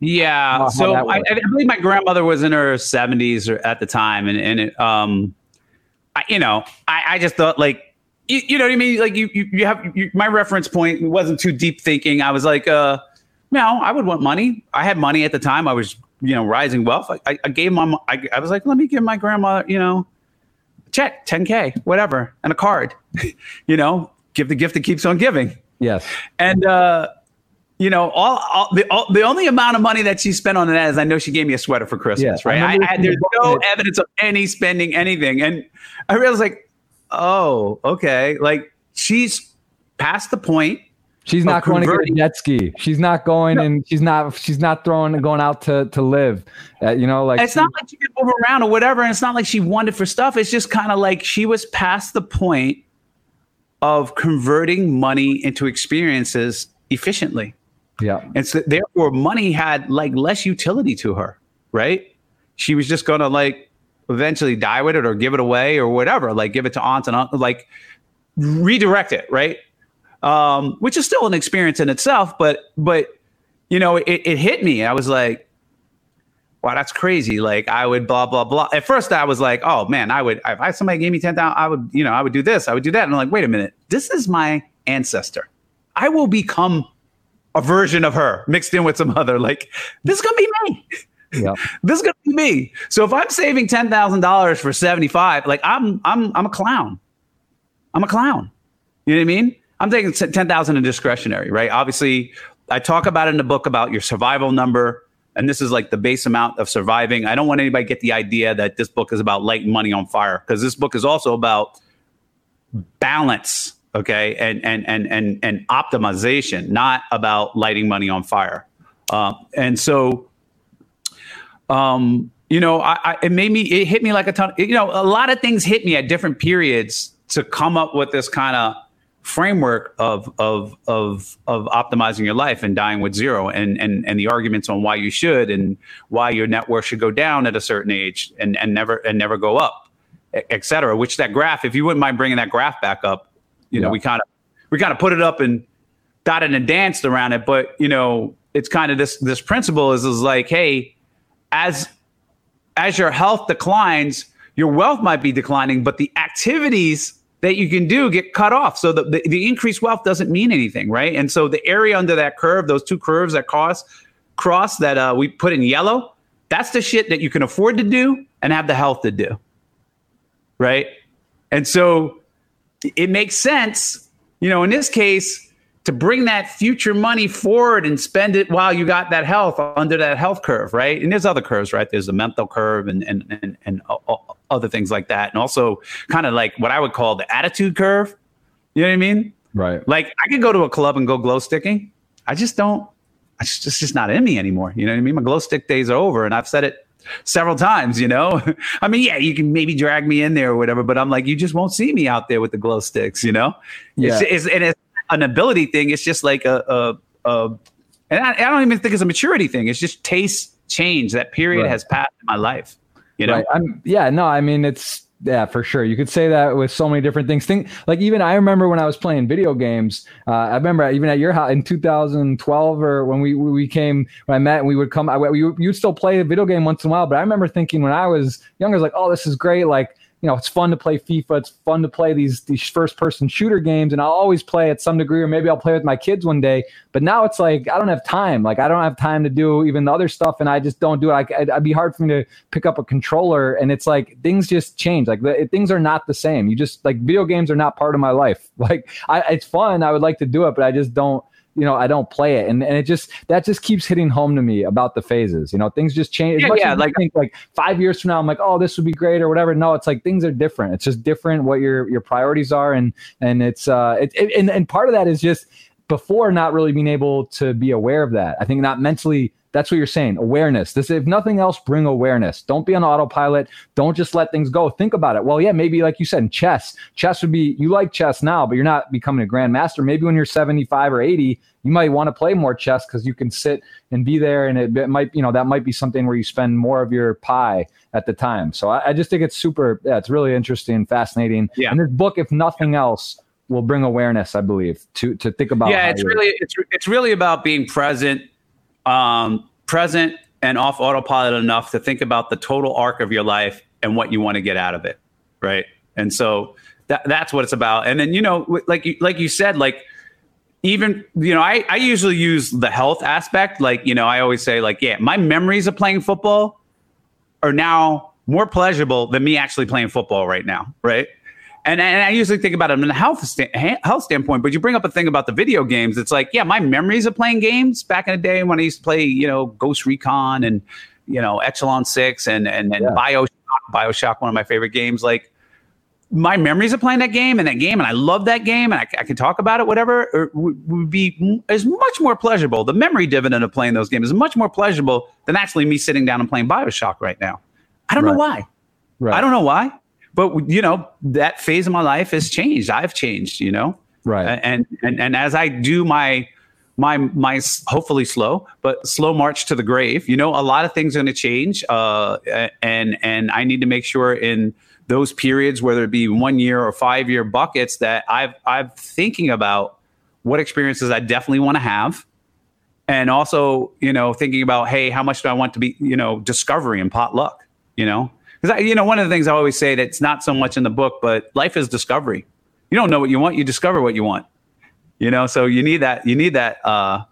Yeah, so I, I, believe my grandmother was in her 70s or at the time, and and it, um, I, you know, I, I just thought like you, you know what I mean? Like you, you, you have you, my reference point wasn't too deep thinking. I was like, uh, no, I would want money. I had money at the time. I was you know, rising wealth. I, I gave my, I, I was like, let me give my grandma, you know, check, 10K, whatever, and a card, you know, give the gift that keeps on giving. Yes. And, uh, you know, all, all the all, the only amount of money that she spent on that is I know she gave me a sweater for Christmas, right? I, I, there's no evidence of any spending anything, and I realized like, oh, okay, like she's past the point She's not going to get a jet ski. She's not going no. and she's not she's not throwing going out to to live. Uh, you know, like it's not like she could move around or whatever. And it's not like she wanted for stuff. It's just kind of like she was past the point of converting money into experiences efficiently. Yeah, and so therefore money had like less utility to her. Right? She was just going to like eventually die with it or give it away or whatever. Like give it to aunts and uncles. Like redirect it. Right? Um, which is still an experience in itself. But but you know, it, it hit me. I was like, wow, that's crazy. Like I would blah blah blah. At first, I was like, oh man, I would if I somebody gave me ten thousand, I would you know I would do this, I would do that. And I'm like, wait a minute, this is my ancestor. I will become a version of her mixed in with some other. Like this is gonna be me. Yeah. this is gonna be me. So if I'm saving ten thousand dollars for seventy five, like I'm I'm I'm a clown. I'm a clown. You know what I mean? I'm taking 10,000 in discretionary, right? Obviously, I talk about in the book about your survival number. And this is like the base amount of surviving. I don't want anybody to get the idea that this book is about lighting money on fire because this book is also about balance, okay, and and and and and optimization, not about lighting money on fire. Um, and so, um, you know, I, I, it made me, it hit me like a ton. You know, a lot of things hit me at different periods to come up with this kind of framework of of of of optimizing your life and dying with zero and and and the arguments on why you should and why your net worth should go down at a certain age and and never and never go up et cetera which that graph if you wouldn't mind bringing that graph back up you know we kind of we kind of put it up and dotted and danced around it but you know it's kind of this this principle is is like hey as as your health declines your wealth might be declining but the activities that you can do get cut off. So the, the, the, increased wealth doesn't mean anything, right? And so the area under that curve, those two curves that cross, cross that uh, we put in yellow, that's the shit that you can afford to do and have the health to do, right? And so it makes sense, you know, in this case, to bring that future money forward and spend it while you got that health under that health curve, right? And there's other curves, right? There's the mental curve and and and, and other things like that. And also kind of like what I would call the attitude curve. You know what I mean? Right. Like I could go to a club and go glow sticking. I just don't, I just, it's just not in me anymore. You know what I mean? My glow stick days are over. And I've said it several times, you know? I mean, yeah, you can maybe drag me in there or whatever, but I'm like, you just won't see me out there with the glow sticks, you know? Yeah. It's, it's, and it's an ability thing. It's just like a, a, a and I, I, don't even think it's a maturity thing. It's just taste change. That period right. has passed in my life. You know? Right. I'm, yeah, no, I mean, it's, yeah, for sure. You could say that with so many different things. Think like even I remember when I was playing video games. Uh, I remember even at your house in 2012 or when we we came when I met and we would come. I, we you'd still play a video game once in a while. But I remember thinking when I was younger, I was like, oh, this is great. Like you know, it's fun to play FIFA. It's fun to play these these first person shooter games, and I'll always play at some degree, or maybe I'll play with my kids one day. But now it's like I don't have time. Like I don't have time to do even the other stuff, and I just don't do it. I, it'd be hard for me to pick up a controller, and it's like things just change. Like the, things are not the same. You just like video games are not part of my life. Like I, it's fun. I would like to do it, but I just don't you know, I don't play it. And and it just that just keeps hitting home to me about the phases. You know, things just change. Yeah, yeah like think like five years from now, I'm like, oh, this would be great or whatever. No, it's like things are different. It's just different what your your priorities are, and and it's uh it, it and and part of that is just before not really being able to be aware of that. I think not mentally that's what you're saying. Awareness. This, if nothing else, bring awareness. Don't be on autopilot. Don't just let things go. Think about it. Well, yeah, maybe like you said, in chess. Chess would be you like chess now, but you're not becoming a grandmaster. Maybe when you're 75 or 80, you might want to play more chess because you can sit and be there, and it, it, might, you know, that might be something where you spend more of your pie at the time. So I, I just think it's super. Yeah, it's really interesting, fascinating. Yeah. And this book, if nothing else will bring awareness, I believe, to to think about. Yeah, it's really it's it's really about being present um, present and off autopilot enough to think about the total arc of your life and what you want to get out of it, right? And so that that's what it's about. And then you know, like you, like you said, like even you know, I I usually use the health aspect. Like you know, I always say like, yeah, my memories of playing football are now more pleasurable than me actually playing football right now, right? And, and I usually think about it from a health, health standpoint, but you bring up a thing about the video games. It's like, yeah, my memories of playing games back in the day when I used to play, you know, Ghost Recon and, you know, Echelon 6 and, and, and yeah. Bioshock, Bioshock, one of my favorite games. Like, my memories of playing that game and that game, and I love that game, and I, I can talk about it, whatever, uh, would, would be is much more pleasurable. The memory dividend of playing those games is much more pleasurable than actually me sitting down and playing Bioshock right now. I don't right. know why. Right. I don't know why but you know that phase of my life has changed. I've changed you know? Right. And and and as i do my my my hopefully slow but slow march to the grave you know a lot of things are going to change uh and and i need to make sure in those periods whether it be one year or five year buckets that i've i'm thinking about what experiences i definitely want to have. And also you know thinking about hey how much do i want to be you know discovery and potluck you know because you know one of the things I always say that's not so much in the book, but life is discovery. You don't know what you want, you discover what you want. You know, so you need that. You need that. Uh,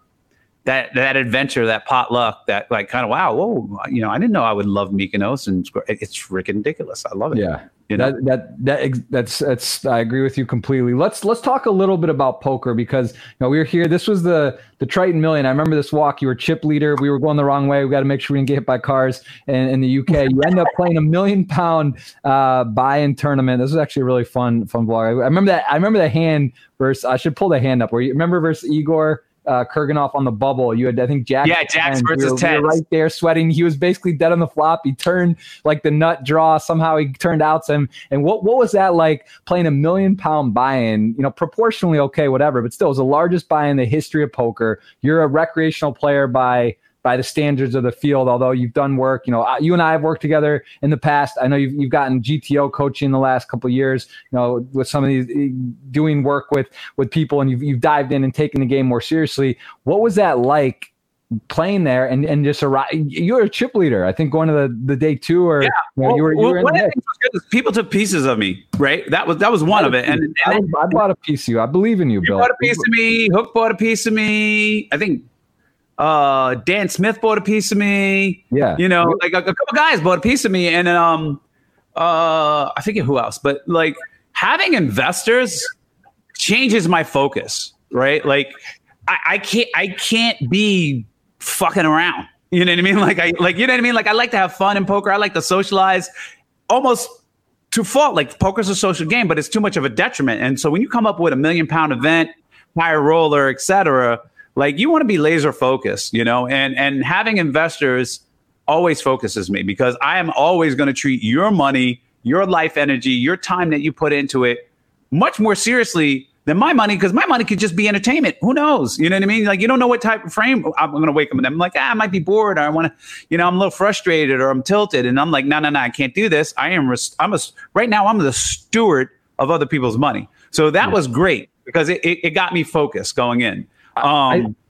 that that adventure, that potluck, that like kind of wow, whoa, you know, I didn't know I would love Mykonos, and it's freaking ridiculous. I love it. Yeah, you know? that, that that that's that's I agree with you completely. Let's let's talk a little bit about poker because you know we were here. This was the the Triton Million. I remember this walk. You were chip leader. We were going the wrong way. We got to make sure we didn't get hit by cars. And in the UK, you end up playing a million pound uh, buy-in tournament. This was actually a really fun fun vlog. I remember that. I remember the hand versus. I should pull the hand up. Where you remember versus Igor uh, Kurganov on the bubble. You had, I think, Jack. Yeah, Jack's versus we were, we right there sweating. He was basically dead on the flop. He turned like the nut draw. Somehow he turned out some. And what what was that like playing a million pound buy-in? You know, proportionally okay, whatever, but still, it was the largest buy-in in the history of poker. You're a recreational player by by the standards of the field. Although you've done work, you know, you and I have worked together in the past. I know you've, you've gotten GTO coaching the last couple years, you know, with some of these eh, doing work with, with people and you've, you've dived in and taken the game more seriously. What was that like? playing there and, and just arrive. You were a chip leader, I think, going to the, the day two, or yeah. you, know, you were. You well, were people took pieces of me, right? That was that was one of it. And, and I, I, bought a piece of you. I believe in you, you Bill. Bought a piece of me. Hook bought a piece of me. I think uh, Dan Smith bought a piece of me. Yeah. You know, like a, a couple guys bought a piece of me. And then, um, uh, I forget who else, but like having investors changes my focus, right? Like I, I can't, I can't be fucking around. You know what I mean? Like I, like, you know what I mean? Like I like to have fun in poker. I like to socialize almost to fault. Like poker's a social game, but it's too much of a detriment. And so when you come up with a million pound event, higher roller, etc., like you want to be laser focused, you know, and and having investors always focuses me because I am always going to treat your money, your life energy, your time that you put into it much more seriously than my money because my money could just be entertainment. Who knows? You know what I mean? Like you don't know what type of frame I'm going to wake up and I'm like, ah, I might be bored or I want to, you know, I'm a little frustrated or I'm tilted and I'm like, no, no, no, I can't do this. I am, I'm a, right now I'm the steward of other people's money. So that yeah. was great because it, it, it got me focused going in. Um,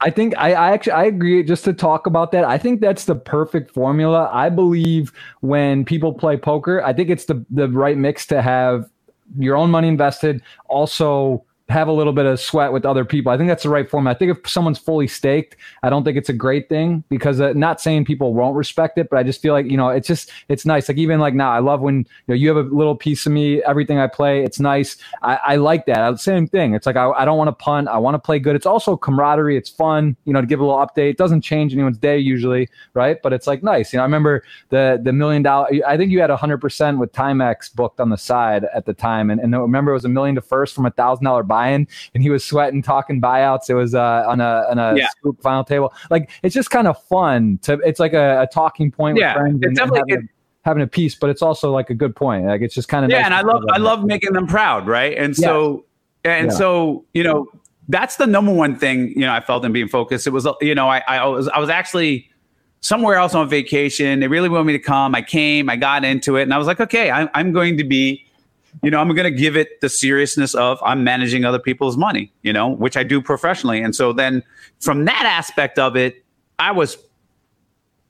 I, I, think I, I actually I agree. Just to talk about that, I think that's the perfect formula. I believe when people play poker, I think it's the the right mix to have your own money invested, also have a little bit of sweat with other people. I think that's the right format. I think if someone's fully staked, I don't think it's a great thing because uh, not saying people won't respect it, but I just feel like, you know, it's just, it's nice. Like even like now, I love when, you know, you have a little piece of me, everything I play, it's nice. I, I like that. Same thing. It's like, I, I don't want to punt. I want to play good. It's also camaraderie. It's fun, you know, to give a little update. It doesn't change anyone's day usually. Right. But it's like nice. You know, I remember the, the million dollar, I think you had a hundred percent with Timex booked on the side at the time. And, and remember it was a million to first from a thousand dollar buy Ryan, and he was sweating, talking buyouts. It was uh, on a on a Yeah. scoop final table. Like it's just kind of fun to. It's like a, a talking point Yeah, with friends it's and, and definitely- having, a, having a piece, but it's also like a good point. Like it's just kind of yeah nice and i love i love making them proud right and so and Yeah. so you know that's the number one thing you know i felt in being focused it was you know i i was i was actually somewhere else on vacation they really wanted me to come i came i got into it and i was like okay i'm, I'm going to be you know i'm going to give it the seriousness of i'm managing other people's money you know which i do professionally and so then from that aspect of it i was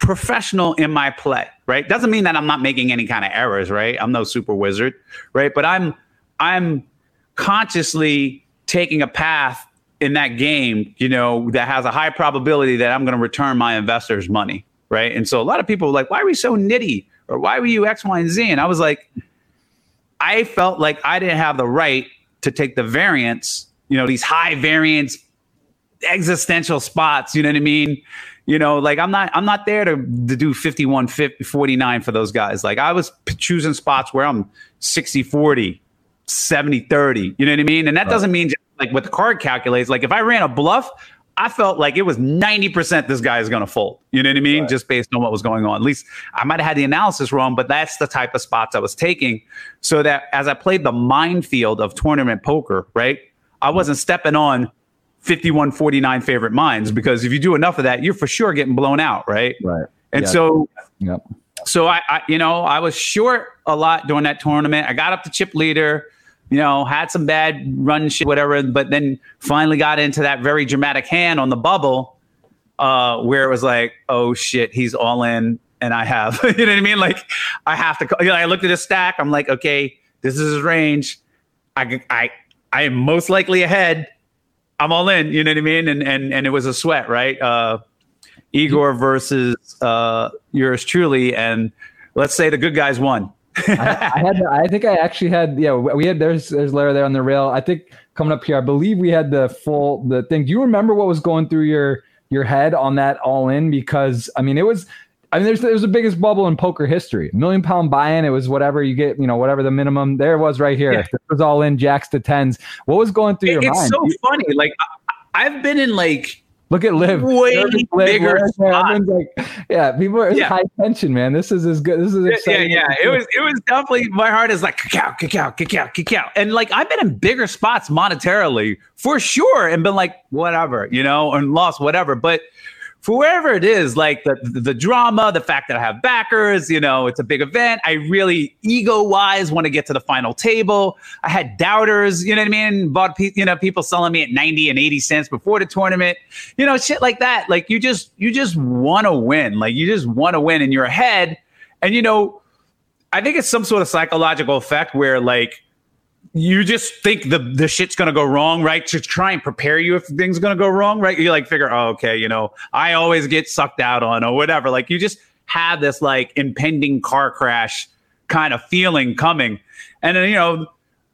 professional in my play, right? Doesn't mean that I'm not making any kind of errors, right? I'm no super wizard, right? But I'm I'm consciously taking a path in that game, you know, that has a high probability that I'm going to return my investors money, right? And so a lot of people were like, "Why are we so nitty?" or "Why were you X, Y, and Z?" And I was like, I felt like I didn't have the right to take the variance, you know, these high variance existential spots, you know what I mean? You know, like I'm not I'm not there to, to do 51 50, 49 for those guys. Like I was p- choosing spots where I'm 60 40, 70 30, you know what I mean? And that doesn't mean just like what the card calculates. Like if I ran a bluff, I felt like it was 90% this guy is going to fold. You know what I mean? Just based on what was going on. At least I might have had the analysis wrong, but that's the type of spots I was taking. So that as I played the minefield of tournament poker, right? I wasn't stepping on 51 49 favorite minds because if you do enough of that, you're for sure getting blown out, right? right. And Yeah. so Yep. so I, I, you know, I was short a lot during that tournament. I got up to chip leader, you know, had some bad run shit, whatever, but then finally got into that very dramatic hand on the bubble, uh, where it was like, oh shit, he's all in, and I have, you know what I mean? Like, I have to. You know, I looked at his stack. I'm like, okay, this is his range. I, I, I am most likely ahead. I'm all in. You know what I mean? And and and it was a sweat, right? Uh, Igor versus uh, yours truly, and let's say the good guys won. I, I had. I think I actually had. Yeah, we had. There's there's Lara there on the rail. I think coming up here, I believe we had the full the thing. Do you remember what was going through your your head on that all in? Because I mean, it was. I mean, there's there's the biggest bubble in poker history. Million pound buy-in. It was whatever you get. You know, whatever the minimum. There was right here. Yeah. It was all in jacks to tens. What was going through your it's mind? It's so funny. Like I've been in like Look at Liv. way bigger Liv, spot. like, yeah, people are Yeah. high tension, man. This is as good. This is yeah, exciting. yeah. It was it was definitely my heart is like cacao, cacao, cacao, cacao. And like I've been in bigger spots monetarily for sure and been like, whatever, you know, and lost whatever. But for wherever it is, like the, the the drama, the fact that I have backers, you know, it's a big event. I really ego wise want to get to the final table. I had doubters, you know what I mean? Bought pe- you know people selling me at ninety and eighty cents before the tournament, you know, shit like that. Like you just you just want to win, like you just want to win in your head, and you know, I think it's some sort of psychological effect where like you just think the the shit's gonna go wrong, right? To try and prepare you if things gonna go wrong, right? You like figure, oh, okay, you know, I always get sucked out on or whatever. Like you just have this like impending car crash kind of feeling coming, and then you know.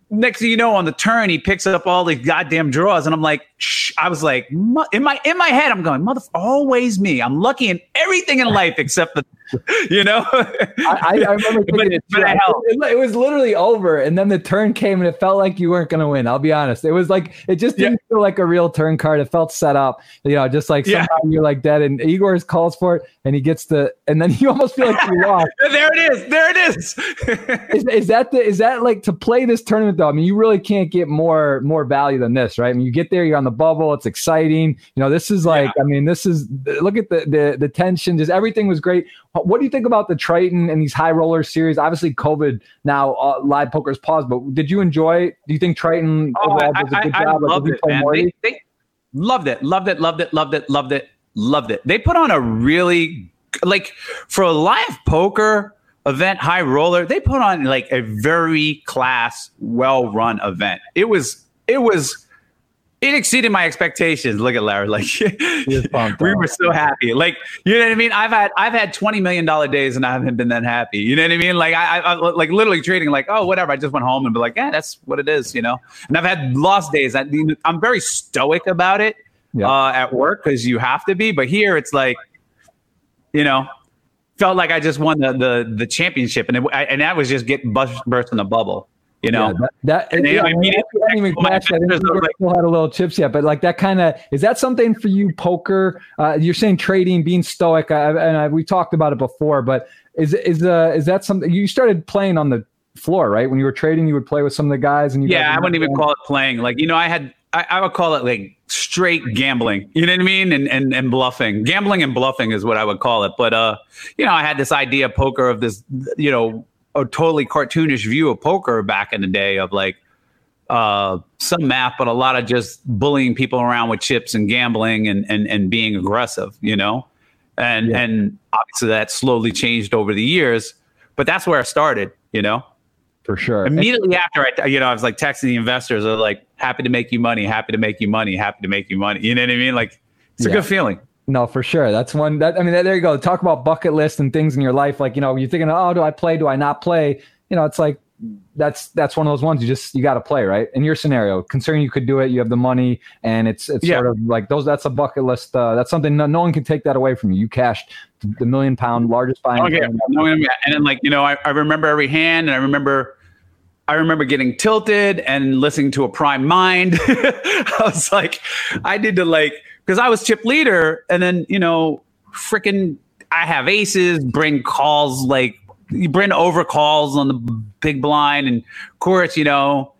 Next thing you know, on the turn, he picks up all these goddamn draws, and I'm like, Shh. I was like, in my in my head, I'm going, mother, always me. I'm lucky in everything in life except the, you know. I, I remember But- it, but. It, it was literally over, and then the turn came, and it felt like you weren't going to win. I'll be honest; it was like it just didn't feel like a real turn card. It felt set up, you know, just like yeah. you're like dead, and Igor's calls for it, and he gets the, and then you almost feel like you lost. there it is. There it is. Is, is that the is that like to play this tournament though? I mean, you really can't get more more value than this, right? I mean, you get there, you're on the bubble, it's exciting. You know, this is like, I mean, this is look at the the the tension, just everything was great. What do you think about the Triton and these high roller series? Obviously, COVID now uh, live poker is paused, but did you enjoy? Do you think Triton Oh, overall I, does a I, good I job? Like, loved it, man. They, they loved it, loved it, loved it, loved it, loved it, loved it. They put on a really like for a live poker event, high roller. They put on like a very class, well run event. It was, it was. It exceeded my expectations. Look at Larry. Like we were so happy. Like you know what I mean. I've had I've had twenty million dollar days and I haven't been that happy. You know what I mean? Like I, I, like literally trading like oh whatever. I just went home and be like yeah that's what it is. You know. And I've had lost days. I, I'm very stoic about it Yeah. uh, at work because you have to be. But here it's like you know felt like I just won the the, the championship and it, I, and that was just getting burst, burst in the bubble. You know, yeah, that, that yeah, I mean, I didn't even catch that. I still had a little chips yet, but like that kind of is that something for you? Poker, uh, you're saying trading, being stoic, I, and I, we talked about it before, but is is uh is that something you started playing on the floor, right? When you were trading, you would play with some of the guys, and you yeah, I wouldn't even call it playing. Like you know, I had I, I, would call it like straight gambling. You know what I mean? And, and and bluffing. Gambling and bluffing is what I would call it. But uh, you know, I had this idea of poker of this, you know, a totally cartoonish view of poker back in the day of like uh some math, but a lot of just bullying people around with chips and gambling and and and being aggressive, you know? And yeah. and obviously that slowly changed over the years. But that's where I started, you know for sure. Immediately after I, you know, I was like texting the investors, are like, happy to make you money, happy to make you money, happy to make you money. You know what I mean? Like, it's yeah. a good feeling. No, for sure. That's one that I mean, there you go. Talk about bucket list and things in your life. Like, you know, you're thinking, oh, do I play? Do I not play? You know, it's like that's that's one of those ones you just you got to play right in your scenario considering you could do it you have the money and it's it's yeah. sort of like those that's a bucket list uh, that's something no, no, one can take that away from you you cashed the million pound largest buying okay. and then like you know I, I remember every hand and i remember I remember getting tilted and listening to a Primed Mind. I was like, I need to like, because I was chip leader, and then you know, freaking, I have aces, bring calls like you bring over calls on the big blind, and course, you know,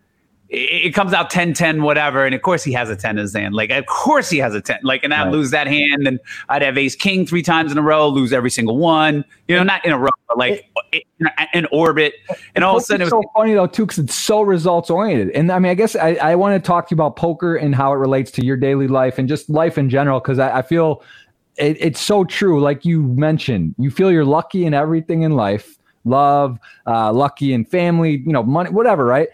it, comes out 10 10 whatever and of course he has a 10 in his hand. Like of course he has a 10 like and i'd right. lose that hand and i'd have ace king three times in a row lose every single one. You know not in a row but like in orbit. And all of a sudden it's so funny though too because it's so results oriented and i mean i guess i, I want to talk to you about poker and how it relates to your daily life and just life in general because I, I, feel it, it's so true. Like you mentioned you feel you're lucky in everything in life. Love, uh, lucky in family, you know, money, whatever, right?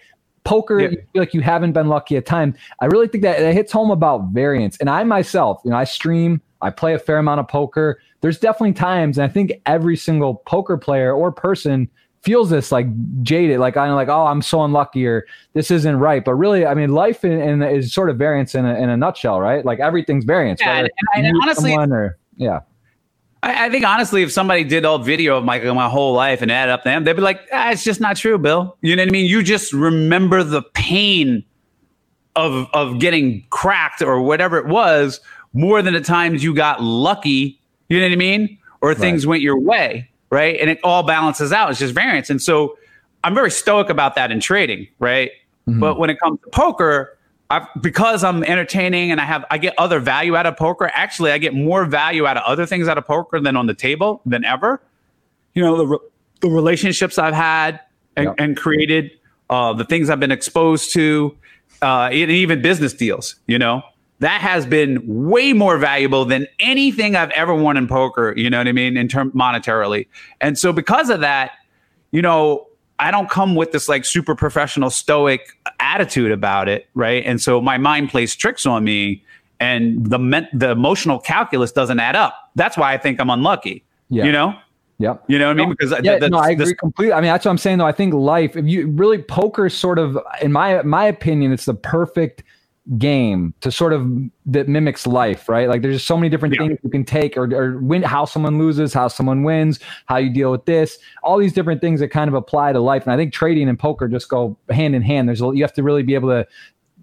Poker, yeah. you feel like you haven't been lucky at time. I really think that it hits home about variance. And I myself, you know, I stream, I play a fair amount of poker. There's definitely times, and I think every single poker player or person feels this like jaded, like I'm like, oh, I'm so unlucky or this isn't right. But really, I mean, life in, in, is sort of variance in a, in a nutshell, right? Like everything's variance. Yeah, and, and honestly, or, yeah. I, I, think honestly, if somebody did all video of my my whole life and add up them, they'd be like, ah, "It's just not true, Bill." You know what I mean? You just remember the pain of of getting cracked or whatever it was more than the times you got lucky. You know what I mean? Or things right. went your way, right? And it all balances out. It's just variance. And so I'm very stoic about that in trading, right? Mm-hmm. But when it comes to poker, I've, because I'm entertaining and I have I get other value out of poker. Actually, I get more value out of other things out of poker than on the table than ever. You know the the relationships I've had and, yep. and created, uh, the things I've been exposed to, uh, and even business deals. You know that has been way more valuable than anything I've ever won in poker. You know what I mean in term monetarily, and so because of that, you know I don't come with this like super professional stoic attitude about it, right? And so my mind plays tricks on me, and the me- the emotional calculus doesn't add up. That's why I think I'm unlucky. Yeah. You know. Yep. You know what I mean? Because yeah, no, I agree completely. I mean, that's what I'm saying. Though I think life, if you really poker, sort of, in my my opinion, it's the perfect game to sort of that mimics life, right? Like there's just so many different yeah. things you can take or, or win how someone loses, how someone wins, how you deal with this, all these different things that kind of apply to life. And I think trading and poker just go hand in hand. There's you have to really be able to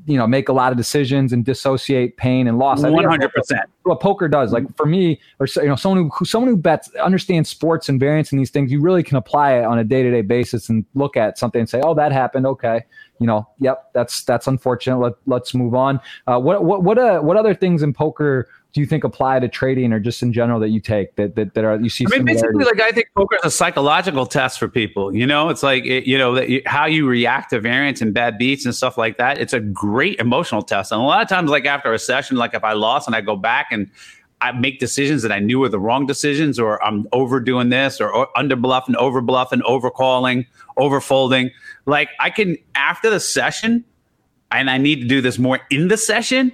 you know make a lot of decisions and dissociate pain and loss. One hundred percent. What poker does, like for me, or you know, someone who someone who bets understands sports and variance and these things, you really can apply it on a day to day basis and look at something and say, oh, that happened. Okay, you know, yep, that's that's unfortunate. Let, let's move on. Uh, what what what uh, what other things in poker do you think apply to trading or just in general that you take that that, that are you see? I mean, basically, like I think poker is a psychological test for people. You know, it's like it, you know you, how you react to variance and bad beats and stuff like that. It's a great emotional test, and a lot of times, like after a session, like if I lost and I go back and I make decisions that I knew were the wrong decisions, or I'm overdoing this, or, or under bluffing, over bluffing, over calling, over folding. Like I can after the session, and I need to do this more in the session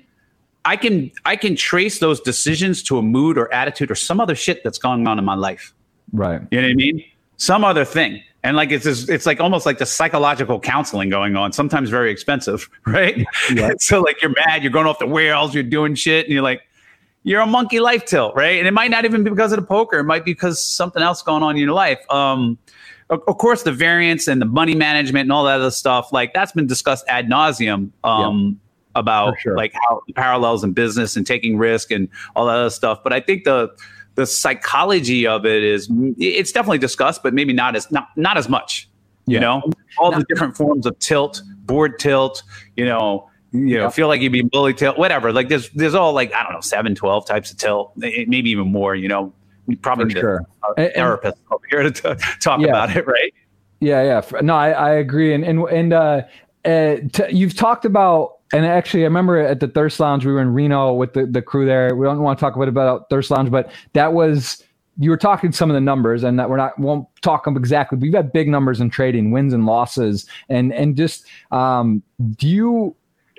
I can I can trace those decisions to a mood or attitude or some other shit that's going on in my life. Right. You know what I mean? Some other thing. And like it's just, it's like almost like the psychological counseling going on, sometimes very expensive, right? Yeah. so like you're mad, you're going off the rails, you're doing shit, and you're like, you're a monkey life tilt, right? And it might not even be because of the poker, it might be because something else going on in your life. Um, of, of course, the variance and the money management and all that other stuff, like that's been discussed ad nauseum. Um, about sure. like how parallels in business and taking risk and all that other stuff. But I think the the psychology of it is it's definitely discussed, but maybe not as not not as much. You know, all the different forms of tilt, board tilt. You know, you know, Yeah. feel like you'd be bully tilt, whatever. Like there's there's all like I don't know, seven, 12 types of tilt, maybe even more. You know, we probably need sure. a And- and- therapist over here to t- talk Yeah. about it, right? Yeah, yeah. No, I, I agree. And and and uh, uh, t- you've talked about, and actually, I remember at the Thirst Lounge, we were in Reno with the, the crew there. We don't want to talk a bit about Thirst Lounge, but that was you were talking some of the numbers, and that we're not won't talk them exactly. But you've had big numbers in trading, wins and losses, and and just um, do you?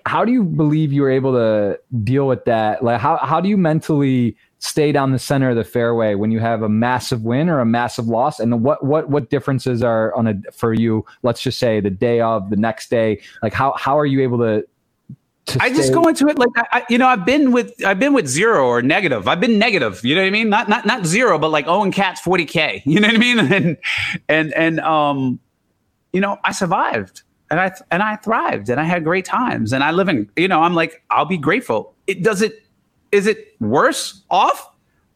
How do you believe you were able to deal with that? Like, how how do you mentally? stay down the center of the fairway when you have a massive win or a massive loss and what what what differences are on a for you let's just say the day of the next day like how how are you able to, to I just go into it like I, you know I've been with I've been with zero or negative. I've been negative. You know what I mean? Not not not zero, but like Owen Katz forty k. You know what I mean? And and and um, you know I survived and I and I thrived and I had great times and I live in you know I'm like I'll be grateful. It does it is it worse off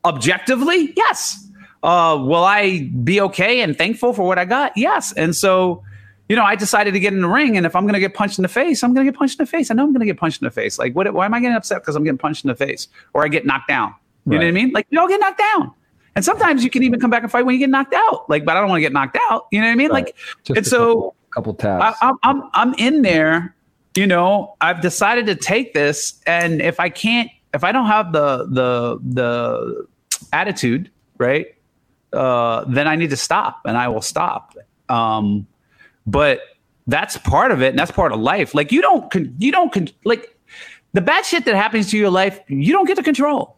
objectively? Yes. Uh, will I be okay and thankful for what I got? Yes. And so you know, I decided to get in the ring, and if I'm going to get punched in the face, I'm going to get punched in the face. I know I'm going to get punched in the face. Like, what? Why am I getting upset because I'm getting punched in the face, or I get knocked down? You know what I mean? Like, you all get knocked down, and sometimes you can even come back and fight when you get knocked out. Like, but I don't want to get knocked out. You know what I mean? Right. Like, Just and so couple, tabs I, I'm, I'm I'm in there. You know, I've decided to take this, and if I can't, if I don't have the the the attitude, right, uh, then I need to stop, and I will stop. Um, but that's part of it, and that's part of life. Like you don't, con- you don't, con- like the bad shit that happens to your life, you don't get to control.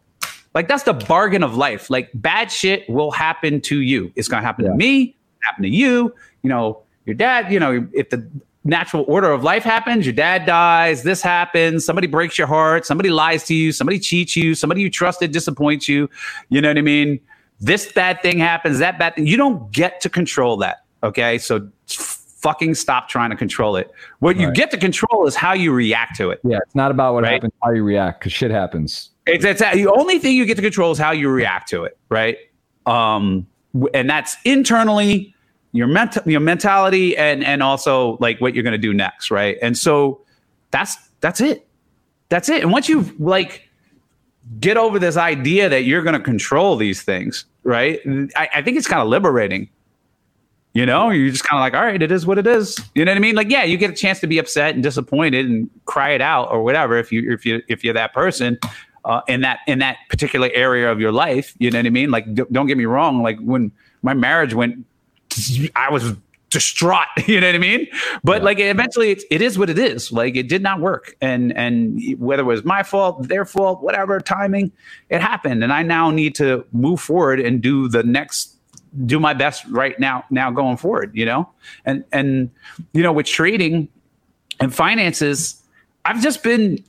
Like that's the bargain of life. Like bad shit will happen to you. It's gonna happen Yeah. to me, happen to you. You know, your dad. You know, if the natural order of life happens, your dad dies, this happens, somebody breaks your heart, somebody lies to you, somebody cheats you, somebody you trusted disappoints you. You know what I mean? This bad thing happens, that bad thing. You don't get to control that. Okay, so fucking stop trying to control it. What you get to control is how you react to it. yeah it's not about what Right. happens how you react because shit happens It's, it's the only thing you get to control is how you react to it, right? Um, and that's internally your mental, your mentality, and and also like what you're going to do next, right? And so that's that's it, that's it. And once you like get over this idea that you're going to control these things, right? I, I think it's kind of liberating. You know, you're just kind of like, all right, it is what it is. You know what I mean? Like, yeah, you get a chance to be upset and disappointed and cry it out or whatever if you if you if you're that person uh, in that in that particular area of your life. You know what I mean? Like, d- don't get me wrong. Like when my marriage went, I was distraught. You know what I mean? But like eventually, it's, it is what it is. Like it did not work, and and whether it was my fault, their fault, whatever timing, it happened, and I now need to move forward and do the next do my best right now now going forward you know and and you know with trading and finances i've just been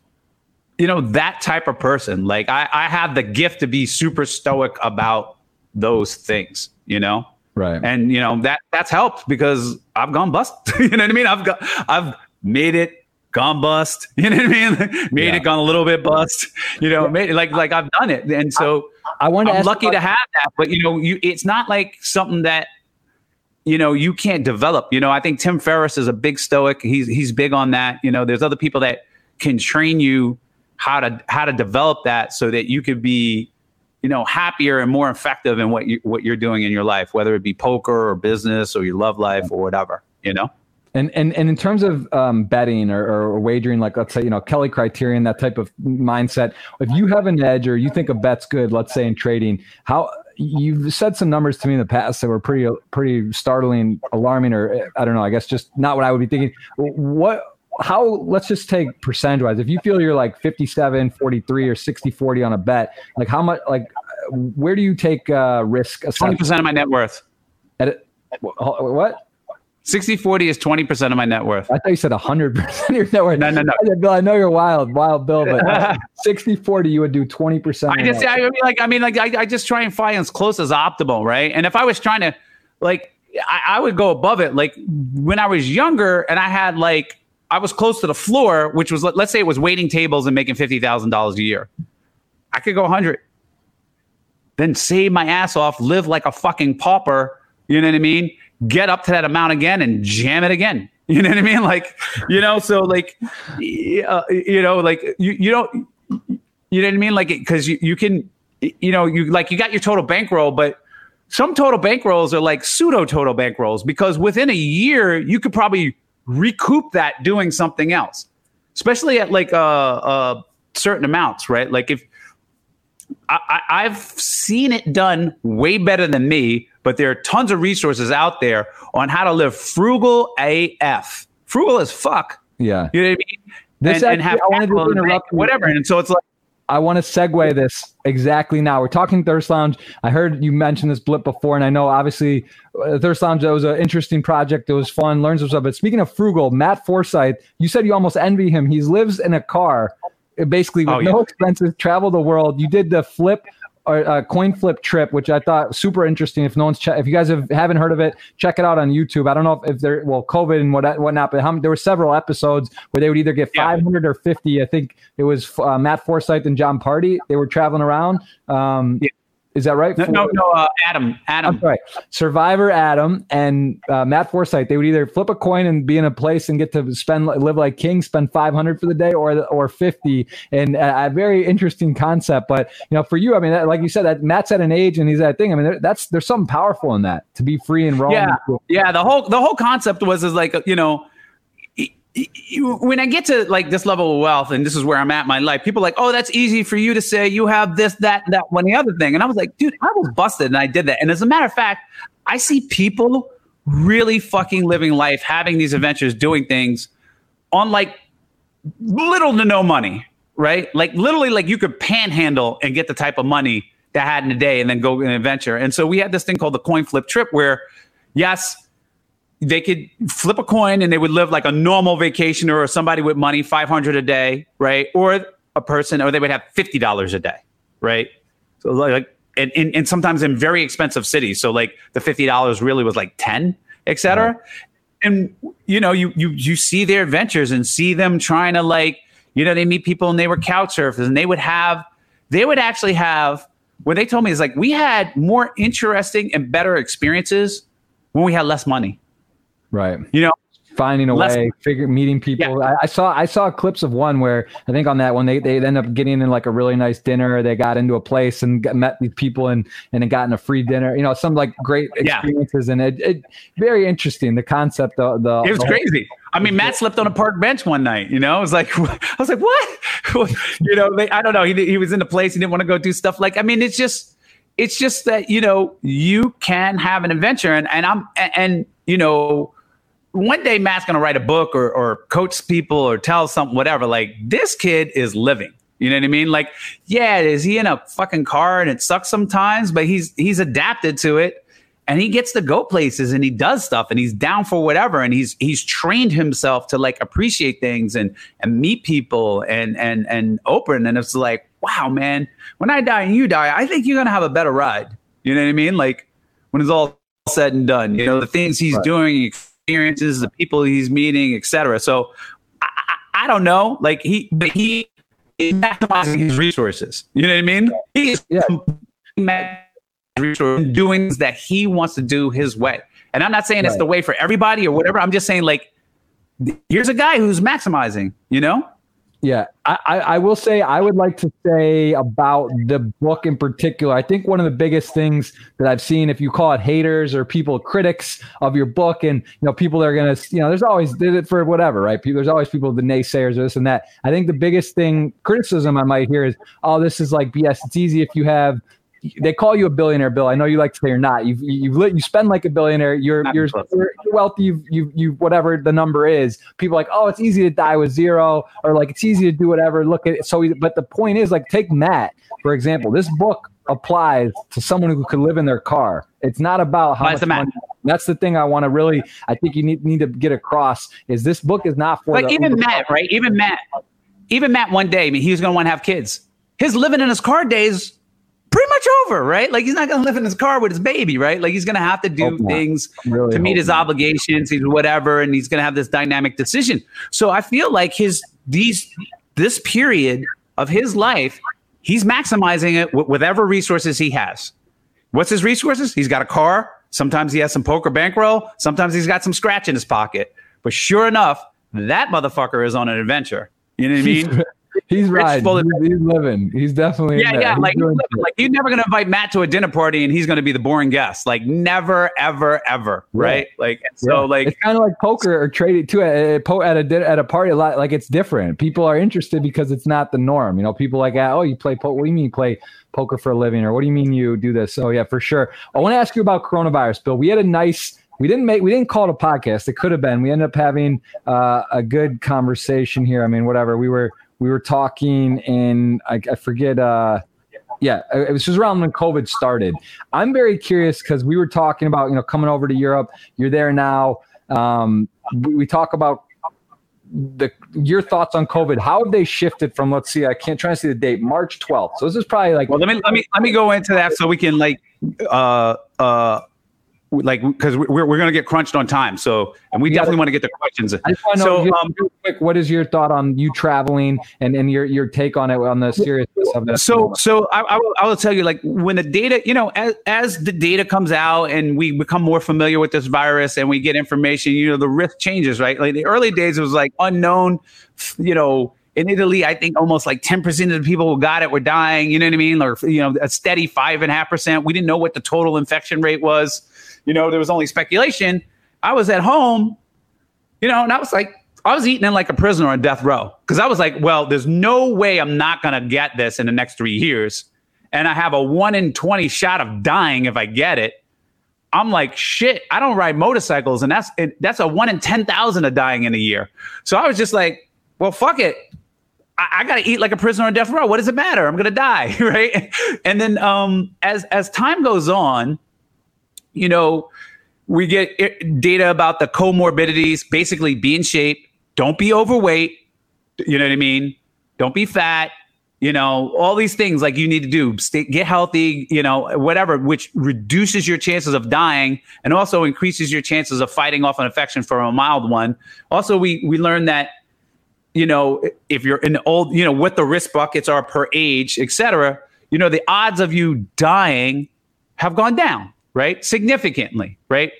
you know that type of person like i i have the gift to be super stoic about those things you know right and you know that that's helped because i've gone bust you know what i mean i've got i've made it gone bust you know what i mean made Yeah. it gone a little bit bust you know made like like i've done it and so i want to I'm lucky about- to have that, but you know, you it's not like something that you know you can't develop. You know, I think Tim Ferriss is a big stoic. He's he's big on that. You know, there's other people that can train you how to how to develop that so that you could be you know happier and more effective in what you what you're doing in your life, whether it be poker or business or your love life or whatever. You know. And and and in terms of um, betting or, or wagering, like let's say you know Kelly Criterion, that type of mindset. If you have an edge or you think a bet's good, let's say in trading, how you've said some numbers to me in the past that were pretty pretty startling, alarming, or I don't know. I guess just not what I would be thinking. What how let's just take percentage wise if you feel you're like 57 43 or 60 40 on a bet like how much like where do you take uh risk 20% of my net worth. at what 60 40 is 20% of my net worth. I thought you said 100% of your net worth. No, no, no. I Bill, I know you're wild, wild Bill, but 60 40, you would do 20%. I just, I mean, like, I mean, like, I, I just try and find as close as optimal, right? And if I was trying to, like, I, I would go above it. Like when I was younger and I had like, I was close to the floor, which was, let's say it was waiting tables and making $50,000 a year. I could go 100. Then save my ass off, live like a fucking pauper. You know what I mean? Get up to that amount again and jam it again. You know what I mean? Like, you know, so like, uh, you know, like you, you don't, you know what I mean? Like, cause you, you can, you know, you like, you got your total bankroll, but some total bankrolls are like pseudo total bankrolls because within a year, you could probably recoup that doing something else, especially at like, uh, uh, certain amounts, right? Like if, I, I've seen it done way better than me, but there are tons of resources out there on how to live frugal AF. Frugal as fuck. Yeah. You know what I mean? This and, and have I wanted to capital in the bank, interrupt whatever. And so it's like, I want to segue this exactly now. We're talking Thirst Lounge. I heard you mention this blip before, and I know obviously uh, Thirst Lounge that was an interesting project. It was fun, learned some stuff. But speaking of frugal, Matt Forsyth, you said you almost envy him. He lives in a car, basically with Oh, no expenses, travel the world. You did the flip or uh, coin flip trip, which I thought super interesting. If no one's che- if you guys have, haven't heard of it, check it out on YouTube. I don't know if, if there well COVID and what whatnot, but how, there were several episodes where they would either get Yeah. 500 or 50. I think it was uh, Matt Forsyth and John Party. They were traveling around. Um, Yeah. Is that right? no, For- no, no uh, Adam, Adam. I'm sorry. Survivor Adam and uh, Matt Forsyth. They would either flip a coin and be in a place and get to spend live like kings, spend 500 for the day, or or 50. And uh, a very interesting concept. But you know, for you, I mean, that, like you said, that Matt's at an age and he's at a thing. I mean, that's there's something powerful in that to be free and roam. Yeah. Yeah, the whole the whole concept was is like you know, y- y- you- when I get to like this level of wealth, and this is where I'm at in my life, people like, oh, that's easy for you to say. You have this, that, that, one, the other thing, and I was like, dude, I was busted, and I did that. And as a matter of fact, I see people really fucking living life, having these adventures, doing things on like little to no money, right? Like literally, like you could panhandle and get the type of money that I had in a day, and then go an adventure. And so we had this thing called the coin flip trip, where yes, they could flip a coin and they would live like a normal vacationer or somebody with money, 500 a day, right? Or a person, or they would have $50 a day, right? So like, and, and, and sometimes in very expensive cities. So like the $50 really was like 10, et cetera. And you know, you, you, you see their adventures and see them trying to like, you know, they meet people and they were couch surfers and they would have, they would actually have, what they told me is like, we had more interesting and better experiences when we had less money. Right. You know, finding a Less- way, figure meeting people. I, I saw I saw clips of one where I think on that one they they end up getting in like a really nice dinner. They got into a place and got, met these people and and then gotten a free dinner. You know, some like great Yeah. experiences and it, it very interesting. The concept the the It was the- crazy. I mean, Matt slept on a park bench one night. You know, it was like I was like, what? you know, they, I don't know. He he was in a place he didn't want to go do stuff. Like, I mean, it's just it's just that you know you can have an adventure, and and I'm and, and you know. One day Matt's gonna write a book or, or coach people or tell something, whatever. Like this kid is living. You know what I mean? Like, yeah, is he in a fucking car and it sucks sometimes, but he's he's adapted to it and he gets to go places and he does stuff and he's down for whatever and he's he's trained himself to like appreciate things and and meet people and and and open and it's like wow man when i die and you die i think you're gonna have a better ride you know what i mean like when it's all said and done you know the things he's doing experiences the people he's meeting etc so I, I, I don't know like he but he is maximizing his resources you know what i mean he is Yeah. doing things that he wants to do his way. And I'm not saying it's the way for everybody or whatever. I'm just saying like here's a guy who's maximizing, you know? Yeah, I, I, will say I would like to say about the book in particular. I think one of the biggest things that I've seen, if you call it haters or people critics of your book, and you know people that are gonna, you know, there's always for whatever, right? People, there's always people the naysayers, or this and that. I think the biggest thing criticism I might hear is, oh, this is like BS. It's easy if you have. They call you a billionaire, Bill. I know you like to say you're not. You've you've lit, you spend like a billionaire. You're Not you're, you're wealthy. You you you whatever the number is. People are like, oh, it's easy to die with zero, or like it's easy to do whatever. Look at it. So, but the point is, like, take Matt for example. This book applies to someone who could live in their car. It's not about how Applies much to money. That's the thing I want to really. I think you need need to get across is this book is not for Like even uber- Matt, right? Even Matt, even Matt one day, I mean, he was gonna want to have kids. His living in his car days pretty much over, right? Like he's not going to live in his car with his baby, right? Like he's going to have to do things really to meet his not. obligations, he's whatever, and he's going to have this dynamic decision. So I feel like his these this period of his life, he's maximizing it with whatever resources he has. What's his resources? He's got a car. Sometimes he has some poker bankroll. Sometimes he's got some scratch in his pocket. But sure enough, that motherfucker is on an adventure. You know what I mean? He's right. He's, he's, living. He's definitely yeah, yeah. He's like, like you're never gonna invite Matt to a dinner party and he's gonna be the boring guest. Like never, ever, ever. Right? Like so, yeah. like it's kind of like poker or trading too at, at a dinner, at a party. A lot like it's different. People are interested because it's not the norm. You know, people like, oh, you play poker. What do you mean you play poker for a living, or what do you mean you do this? So yeah, for sure. I want to ask you about coronavirus, Bill. We had a nice we didn't make we didn't call it a podcast it could have been we ended up having uh, a good conversation here i mean whatever we were we were talking and I, I forget uh yeah it was just around when covid started i'm very curious because we were talking about you know coming over to europe you're there now um we, talk about the your thoughts on COVID? How have they shifted from? Let's see, I can't try to see the date. March 12th. So this is probably like. Well, let me let me let me go into that so we can like uh uh like because we're, we're going to get crunched on time so and we yeah, definitely want to get the questions I just want to know so, um, real quick what is your thought on you traveling and and your your take on it on the seriousness of this so so I, I, will, I will tell you like when the data you know as, as the data comes out and we become more familiar with this virus and we get information you know the risk changes right like the early days it was like unknown you know in Italy, I think almost like 10% of the people who got it were dying. You know what I mean? Or, you know, a steady five and a half percent. We didn't know what the total infection rate was you know, there was only speculation. I was at home, you know, and I was like, I was eating in like a prisoner on death row because I was like, well, there's no way I'm not going to get this in the next three years. And I have a one in 20 shot of dying if I get it. I'm like, shit, I don't ride motorcycles. And that's, it, that's a one in 10,000 of dying in a year. So I was just like, well, fuck it. I, I got to eat like a prisoner on death row. What does it matter? I'm going to die. Right. And then um, as, as time goes on, you know, we get data about the comorbidities, basically be in shape, don't be overweight, you know what I mean? Don't be fat, you know, all these things like you need to do, stay, get healthy, you know, whatever, which reduces your chances of dying and also increases your chances of fighting off an infection from a mild one. Also, we we learned that you know, if you're in old, you know, what the risk buckets are per age, et cetera, you know, the odds of you dying have gone down right? Significantly, right?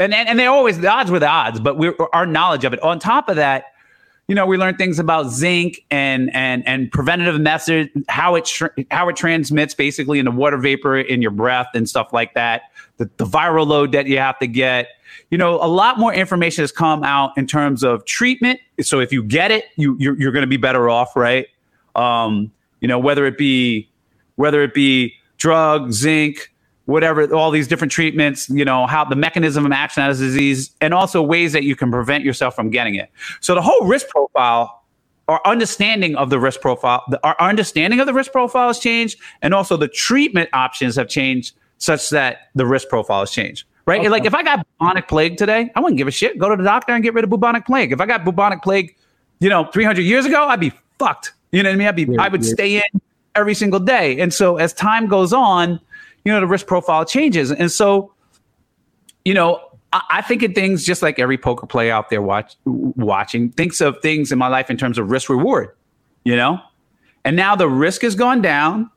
And, and, and they're always the odds were the odds, but we our knowledge of it. On top of that, you know, we learned things about zinc and and and preventative methods, how it tr- how it transmits basically in the water vapor in your breath and stuff like that. The, the viral load that you have to get. You know, a lot more information has come out in terms of treatment. So if you get it, you you're, you're going to be better off, right? Um, you know, whether it be whether it be drug, zinc, whatever, all these different treatments, you know, how the mechanism of action of the disease, and also ways that you can prevent yourself from getting it. So the whole risk profile, our understanding of the risk profile, our understanding of the risk profile has changed, and also the treatment options have changed such that the risk profile has changed. Right? Okay. Like if I got bubonic plague today, I wouldn't give a shit. Go to the doctor and get rid of bubonic plague. If I got bubonic plague, you know, 300 years ago, I'd be fucked. You know what I mean? I'd be, yeah, I would yeah. stay in every single day. And so as time goes on, you know, the risk profile changes. And so, you know, I, think of things just like every poker player out there watch, watching thinks of things in my life in terms of risk reward, you know? And now the risk has gone down.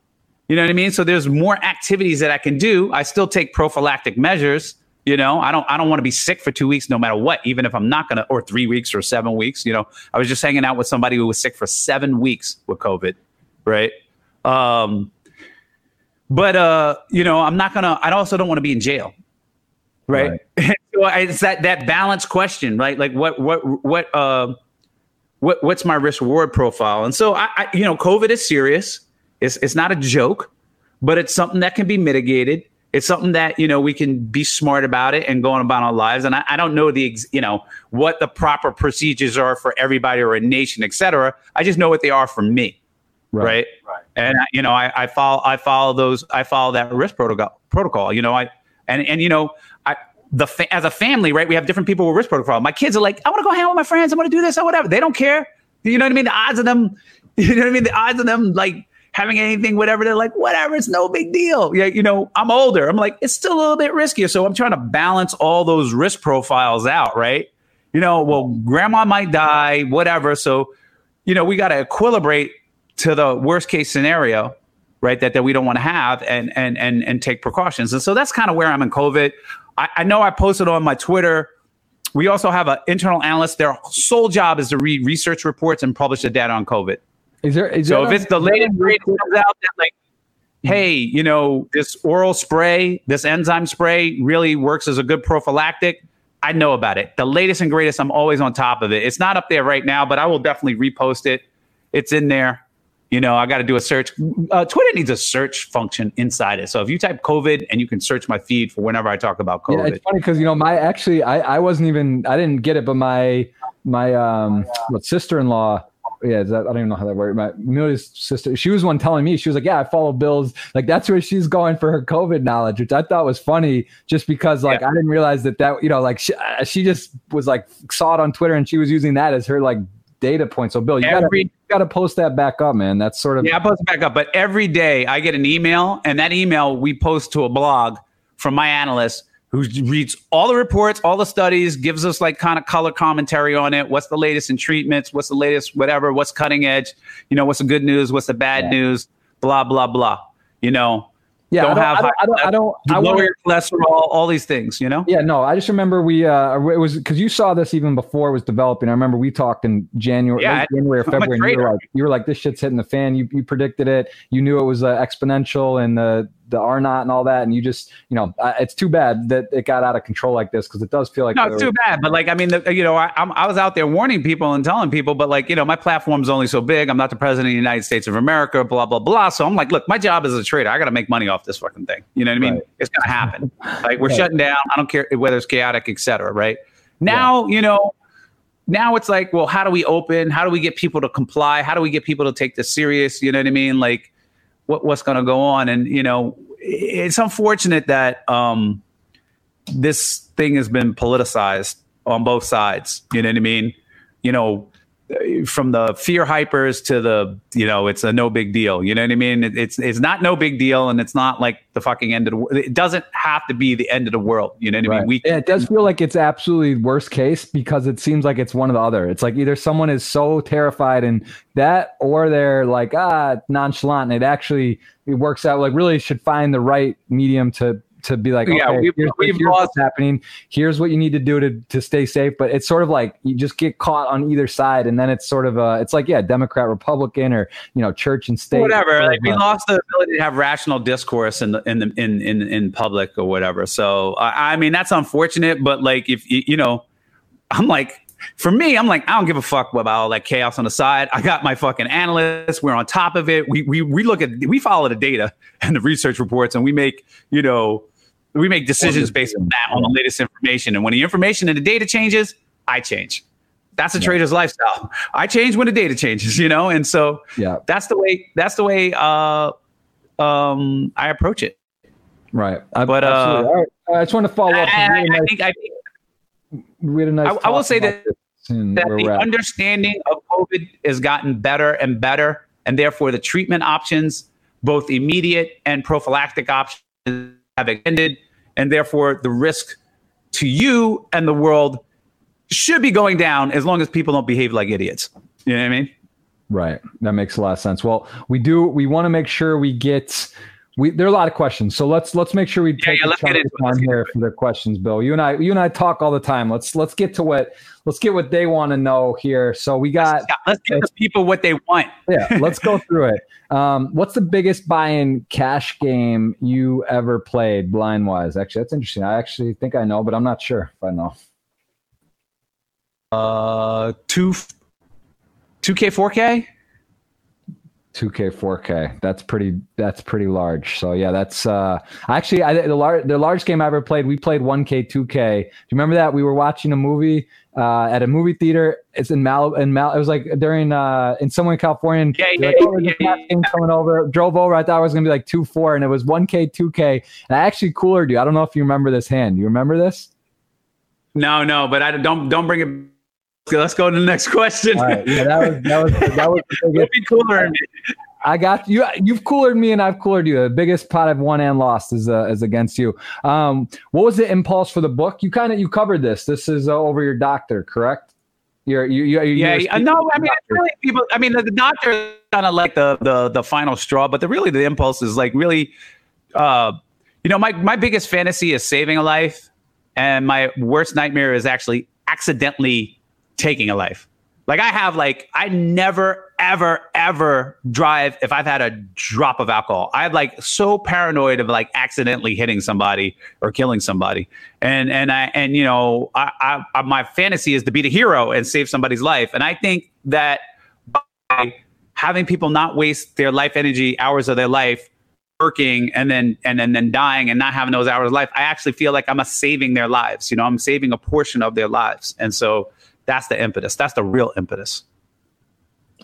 You know what I mean? So there's more activities that I can do. I still take prophylactic measures. You know, I don't I don't want to be sick for two weeks no matter what, even if I'm not gonna or three weeks or seven weeks. You know, I was just hanging out with somebody who was sick for seven weeks with COVID, right? Um, but uh, you know, I'm not gonna. I also don't want to be in jail, right? right. so it's that that balance question, right? Like what what what uh, what what's my risk reward profile? And so I, I, you know, COVID is serious. It's it's not a joke, but it's something that can be mitigated. It's something that you know we can be smart about it and going about our lives. And I, I don't know the you know what the proper procedures are for everybody or a nation, et cetera. I just know what they are for me right? right? right. And you know, I, I follow I follow those I follow that risk protocol protocol. You know, I and and you know, I the fa- as a family, right? We have different people with risk protocol. My kids are like, I want to go hang out with my friends. I want to do this or whatever. They don't care. You know what I mean? The odds of them, you know what I mean? The odds of them like having anything, whatever. They're like, whatever, it's no big deal. Yeah, you know, I'm older. I'm like, it's still a little bit riskier. So I'm trying to balance all those risk profiles out, right? You know, well, grandma might die, whatever. So, you know, we got to equilibrate to the worst case scenario, right? That that we don't want to have and and and and take precautions. And so that's kind of where I'm in COVID. I, I know I posted on my Twitter. We also have an internal analyst. Their sole job is to read research reports and publish the data on COVID. Is there? Is So there if it's the latest greatest comes out that like, hey, you know, this oral spray, this enzyme spray really works as a good prophylactic. I know about it. The latest and greatest, I'm always on top of it. It's not up there right now, but I will definitely repost it. It's in there. You know, I got to do a search. Uh, Twitter needs a search function inside it. So if you type COVID and you can search my feed for whenever I talk about Yeah, COVID. it's funny because you know my actually I, I wasn't even I didn't get it, but my my um what sister in law. Yeah, is that, I don't even know how that works. My Amelia's sister, she was one telling me she was like, "Yeah, I follow Bill's." Like that's where she's going for her COVID knowledge, which I thought was funny, just because like I didn't realize that that you know like she, uh, she just was like saw it on Twitter and she was using that as her like data point. So Bill, you gotta gotta post that back up, man. That's sort of Yeah, I post it back up. But every day I get an email, and that email we post to a blog from my analyst who reads all the reports, all the studies, gives us like kind of color commentary on it. What's the latest in treatments? What's the latest, whatever? What's cutting edge? You know, what's the good news? What's the bad Yeah. news? Blah blah blah. You know, yeah. don't I don't, have I don't, I don't, I don't, lower your cholesterol, all these things. You know. Yeah, no, I just remember we uh it was because you saw this even before it was developing. I remember we talked in January, Yeah, January or February. And you were like, you were like, this shit's hitting the fan. You you predicted it. You knew it was uh, exponential and the the R naught and all that. And you just, you know, uh, it's too bad that it got out of control like this because it does feel like No, it's too bad. But like, I mean, the, you know, I, I'm, I was out there warning people and telling people, but like, you know, my platform's only so big. I'm not the president of the United States of America, blah blah blah. So I'm like, look, my job as a trader, I got to make money off this fucking thing. You know what I mean? Right. It's gonna happen. Like we're Right. shutting down. I don't care whether it's chaotic, et cetera. Right now, you know. Now it's like, well, how do we open? How do we get people to comply? How do we get people to take this serious? You know what I mean? Like, what, what's going to go on? And you know, it's unfortunate that um, this thing has been politicized on both sides. You know what I mean? You know, from the fear hypers to the, you know, it's a no big deal. You know what I mean? It, it's it's not no big deal, and it's not like the fucking end of the world. It doesn't have to be the end of the world. You know what I mean? We yeah, it does feel like it's absolutely worst case because it seems like it's one or the other. It's like either someone is so terrified and that, or they're like ah nonchalant. And it actually it works out. Like really should find the right medium to to be like Yeah, okay, we've- here's, we've here's lost- what's happening. Here's what you need to do to to stay safe. But it's sort of like you just get caught on either side, and then it's sort of uh it's like yeah, Democrat, Republican, or you know, church and state. whatever. Like we lost the ability to have rational discourse in the in the in in, in public or whatever. So I, I mean that's unfortunate. But like if you you know, I'm like. For me, I'm like, I don't give a fuck about all that chaos on the side. I got my fucking analysts. We're on top of it. We we we look at we follow the data and the research reports, and we make you know we make decisions based on that on the latest information. And when the information and the data changes, I change. That's a trader's lifestyle. I change when the data changes, you know. And so yeah, that's the way that's the way uh um I approach it. right. I, But, uh, right. I just want to follow up. I, Really I nice- think I think we had a nice I- I will say that- that the at. understanding of COVID has gotten better and better, and therefore the treatment options, both immediate and prophylactic options, have extended, and therefore the risk to you and the world should be going down as long as people don't behave like idiots. You know what I mean? Right. That makes a lot of sense. Well, we do. We want to make sure we get. We there are a lot of questions, so let's let's make sure we take yeah, a let's get into time get here for the questions, Bill. You and I, you and I talk all the time. Let's let's get to what let's get what they want to know here. So we got Yeah, let's give the people what they want. yeah. Let's go through it. Um, what's the biggest buy-in cash game you ever played blind wise? Actually, that's interesting. I actually think I know, but I'm not sure if I know. Uh, two, two K, four K. 2K 4K. That's pretty. That's pretty large. So yeah, that's uh actually I, the large the largest game I ever played. We played 1K 2K. Do you remember that? We were watching a movie uh, at a movie theater. It's in Mal in Mal. It was like during uh in somewhere in California. Yeah, yeah, like, oh, there's a yeah, coming over. Drove over. I thought it was gonna be like two four, and it was 1K 2K. And I actually cooler you. I don't know if you remember this hand. You remember this? No, no, but I don't don't bring it. Let's go to the next question. Right. Yeah, that was that was that was the biggest be cooler. I got you. You've coolered me, and I've coolered you. The biggest pot I've won and lost is uh, is against you. Um, what was the impulse for the book? You kind of you covered this. This is uh, over your doctor, correct? You're you you yeah. yeah no, I mean really people. I mean the, the doctor kind of like the the the final straw, but the really the impulse is like really, uh, you know, my my biggest fantasy is saving a life, and my worst nightmare is actually accidentally taking a life. Like I have like I never ever ever drive if I've had a drop of alcohol. I'm like so paranoid of like accidentally hitting somebody or killing somebody. And and I and you know I, I my fantasy is to be the hero and save somebody's life. And I think that by having people not waste their life energy hours of their life working and then and then then dying and not having those hours of life, I actually feel like I'm a saving their lives. You know, I'm saving a portion of their lives. And so that's the impetus. That's the real impetus.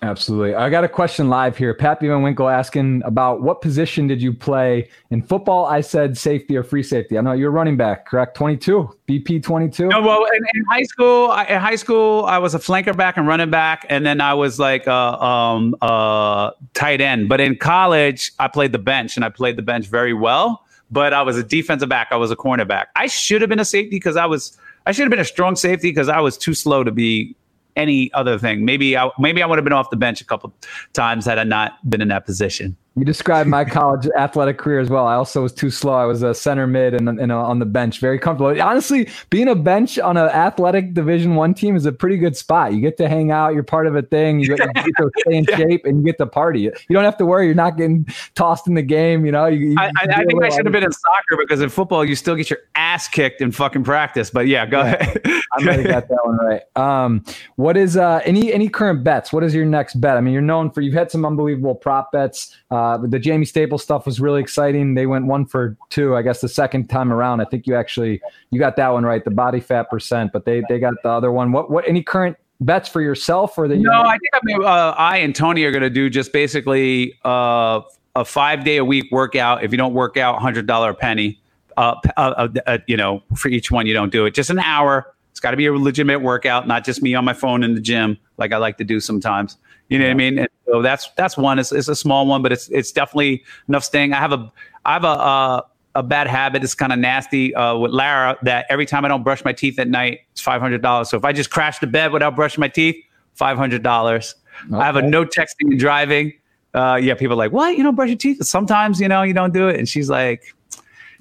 Absolutely. I got a question live here. Pat Van Winkle asking about what position did you play in football? I said safety or free safety. I know you're running back, correct? 22, BP 22. No, well, in, in high school, I, in high school, I was a flanker back and running back, and then I was like a um, uh, tight end. But in college, I played the bench, and I played the bench very well. But I was a defensive back. I was a cornerback. I should have been a safety because I was I should have been a strong safety because I was too slow to be any other thing. Maybe I maybe I would have been off the bench a couple times had I not been in that position. You described my college athletic career as well. I also was too slow. I was a center mid and, and on the bench, very comfortable. Honestly, being a bench on an athletic Division One team is a pretty good spot. You get to hang out. You're part of a thing. You get, you get to stay in shape and you get to party. You don't have to worry. You're not getting tossed in the game. You know. You, you I, I think I should have been in soccer because in football you still get your ass kicked in fucking practice. But yeah, go yeah, ahead. I might have got that one right. Um, what is uh, any any current bets? What is your next bet? I mean, you're known for you've had some unbelievable prop bets. Uh, the Jaime Staples stuff was really exciting. They went one for two, I guess, the second time around. I think you actually you got that one right, the body fat percent, but they they got the other one. What what any current bets for yourself or that? No, I think I mean uh, I and Tony are going to do just basically uh, a five day a week workout. If you don't work out, hundred dollar a penny. Uh, uh, uh, you know, for each one you don't do it, just an hour. It's got to be a legitimate workout, not just me on my phone in the gym like I like to do sometimes. You know what I mean? And so that's that's one. It's, it's a small one, but it's it's definitely enough staying. I have a I have a uh, a bad habit. It's kind of nasty uh, with Lara that every time I don't brush my teeth at night, it's five hundred dollars. So if I just crash the bed without brushing my teeth, five hundred dollars. Okay. I have a no texting and driving. Uh, yeah, people are like, what? You don't brush your teeth? Sometimes, you know, you don't do it. And she's like,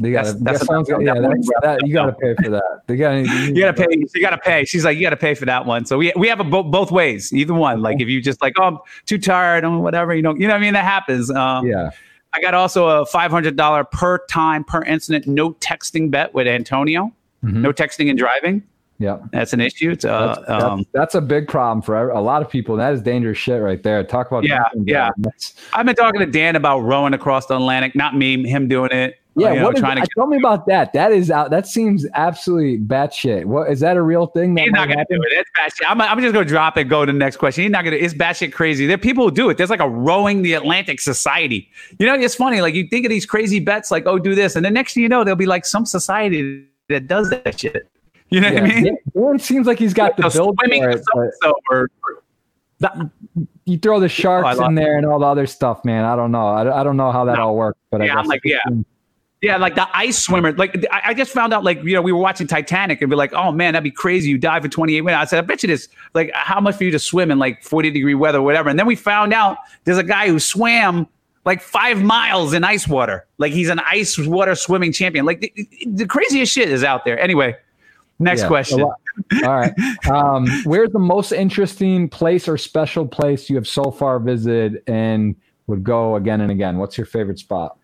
you gotta, that's, that's yeah, that, that, you gotta pay for that. They gotta, you, you gotta pay. You gotta pay. She's like, you gotta pay for that one. So we we have a bo- both ways. Either one. Like if you just like, oh, I'm too tired, or whatever. You know, you know what I mean. That happens. Um, yeah. I got also a five hundred dollar per time per incident no texting bet with Antonio. Mm-hmm. No texting and driving. Yeah, that's an issue. It's, uh, that's, that's, um, that's, a big problem for a lot of people. That is dangerous shit right there. Talk about yeah, yeah. I've been talking to Dan about rowing across the Atlantic. Not me, him doing it. Yeah, oh, you know, trying to tell me about that. That is out. That seems absolutely batshit. What is that a real thing? He's not gonna happen? do it. It's batshit. I'm, I'm just gonna drop it. Go to the next question. He's not gonna. It's batshit crazy. There are people who do it. There's like a rowing the Atlantic society. You know, it's funny. Like you think of these crazy bets, like oh, do this, and the next thing you know, there'll be like some society that does that shit. You know yeah. what I mean? It seems like he's got the build for it. So, or, that, you throw the oh, sharks oh, in there and all the other stuff, man. I don't know. I, I don't know how that all works, but yeah, I am like, yeah. Yeah, like the ice swimmer. Like I, I, just found out, like you know, we were watching Titanic and be like, oh man, that'd be crazy. You dive for 28 minutes. I said, I bet you this. Like, how much for you to swim in like 40 degree weather, or whatever? And then we found out there's a guy who swam like five miles in ice water. Like he's an ice water swimming champion. Like the, the craziest shit is out there. Anyway, next yeah, question. All right. Um, where's the most interesting place or special place you have so far visited and would go again and again? What's your favorite spot?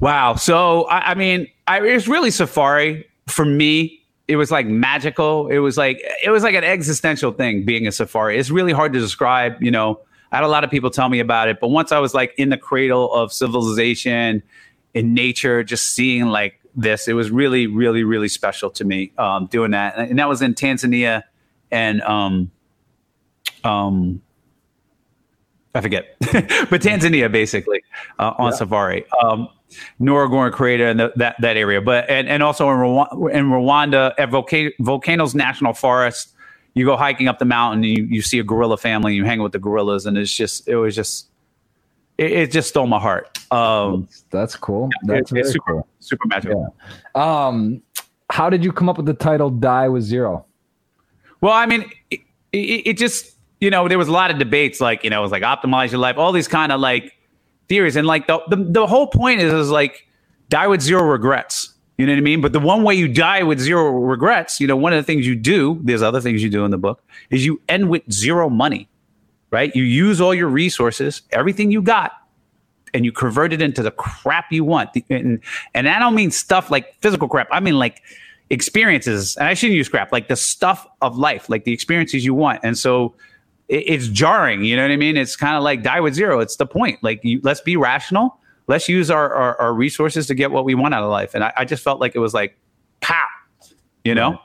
Wow. So I, I mean, I, it was really Safari for me. It was like magical. It was like it was like an existential thing being a safari. It's really hard to describe. You know, I had a lot of people tell me about it, but once I was like in the cradle of civilization, in nature, just seeing like this, it was really, really, really special to me um, doing that. And that was in Tanzania and um, um, I forget, but Tanzania basically uh, on yeah. safari. Um, Ngorongoro Crater and the, that that area, but and, and also in Rwanda, in Rwanda at Volcano, Volcanoes National Forest, you go hiking up the mountain, and you you see a gorilla family, you hang with the gorillas, and it's just it was just it, it just stole my heart. Um, that's, cool. That's it, super, cool. super magical. Yeah. Um, how did you come up with the title "Die with Zero? Well, I mean, it, it, it just you know there was a lot of debates, like you know, it was like optimize your life, all these kind of like theories, and like the, the the whole point is is like die with zero regrets. You know what I mean? But the one way you die with zero regrets, you know, one of the things you do, there's other things you do in the book, is you end with zero money, right? You use all your resources, everything you got, and you convert it into the crap you want. And, and I don't mean stuff like physical crap. I mean like experiences. And I shouldn't use crap, like the stuff of life, like the experiences you want. And so it, it's jarring. You know what I mean? It's kind of like die with zero. It's the point. Like you, let's be rational let's use our, our, our, resources to get what we want out of life. And I, I just felt like it was like, pow, you know?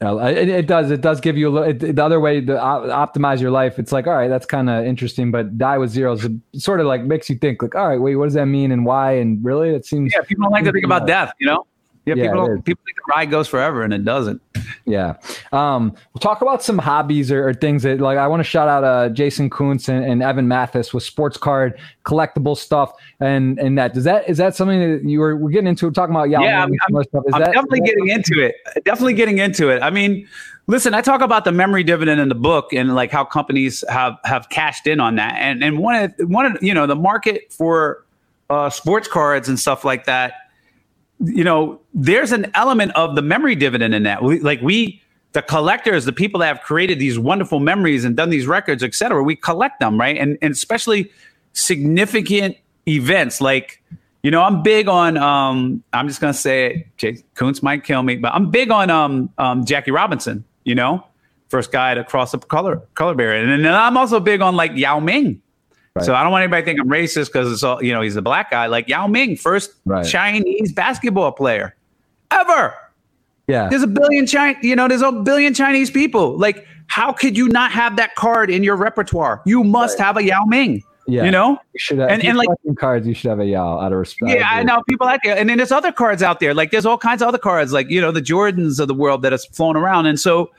It, it, does. It does give you a little. It, the other way to optimize your life, it's like, all right, that's kind of interesting. But die with zeros, sort of like makes you think, like, all right, wait, what does that mean and why? And really, it seems. Yeah, people don't like to think about death. You know. Yeah, yeah people, people think the ride goes forever, and it doesn't. Yeah. Um, we'll talk about some hobbies or, or things that like I want to shout out uh, Jason Kuntz and, and, Evan Mathis with sports card collectible stuff and and that. Does that is that something that you were we're getting into talking about Yao yeah I'm, I'm, I'm that, definitely getting into it. Definitely getting into it. I mean listen I talk about the memory dividend in the book and like how companies have have cashed in on that. And and one of one of you know the market for uh, sports cards and stuff like that you know, there's an element of the memory dividend in that. We, like we, the collectors, the people that have created these wonderful memories and done these records, et cetera, we collect them, right? And and especially significant events like, you know, I'm big on. Um, I'm just gonna say it. Jay Kuntz might kill me, but I'm big on um, um, Jackie Robinson. You know, first guy to cross the color color barrier, and then I'm also big on like Yao Ming. Right. So I don't want anybody to think I'm racist because it's all you know. He's a black guy, like Yao Ming, first right. Chinese basketball player ever. Yeah, there's a billion China. You know, there's a billion Chinese people. Like, how could you not have that card in your repertoire? You must right. have a Yao Ming. Yeah, you know, you should have, and, and like cards, you should have a Yao out of respect. Yeah, I know people like it, and then there's other cards out there. Like there's all kinds of other cards, like you know the Jordans of the world that has flown around, and so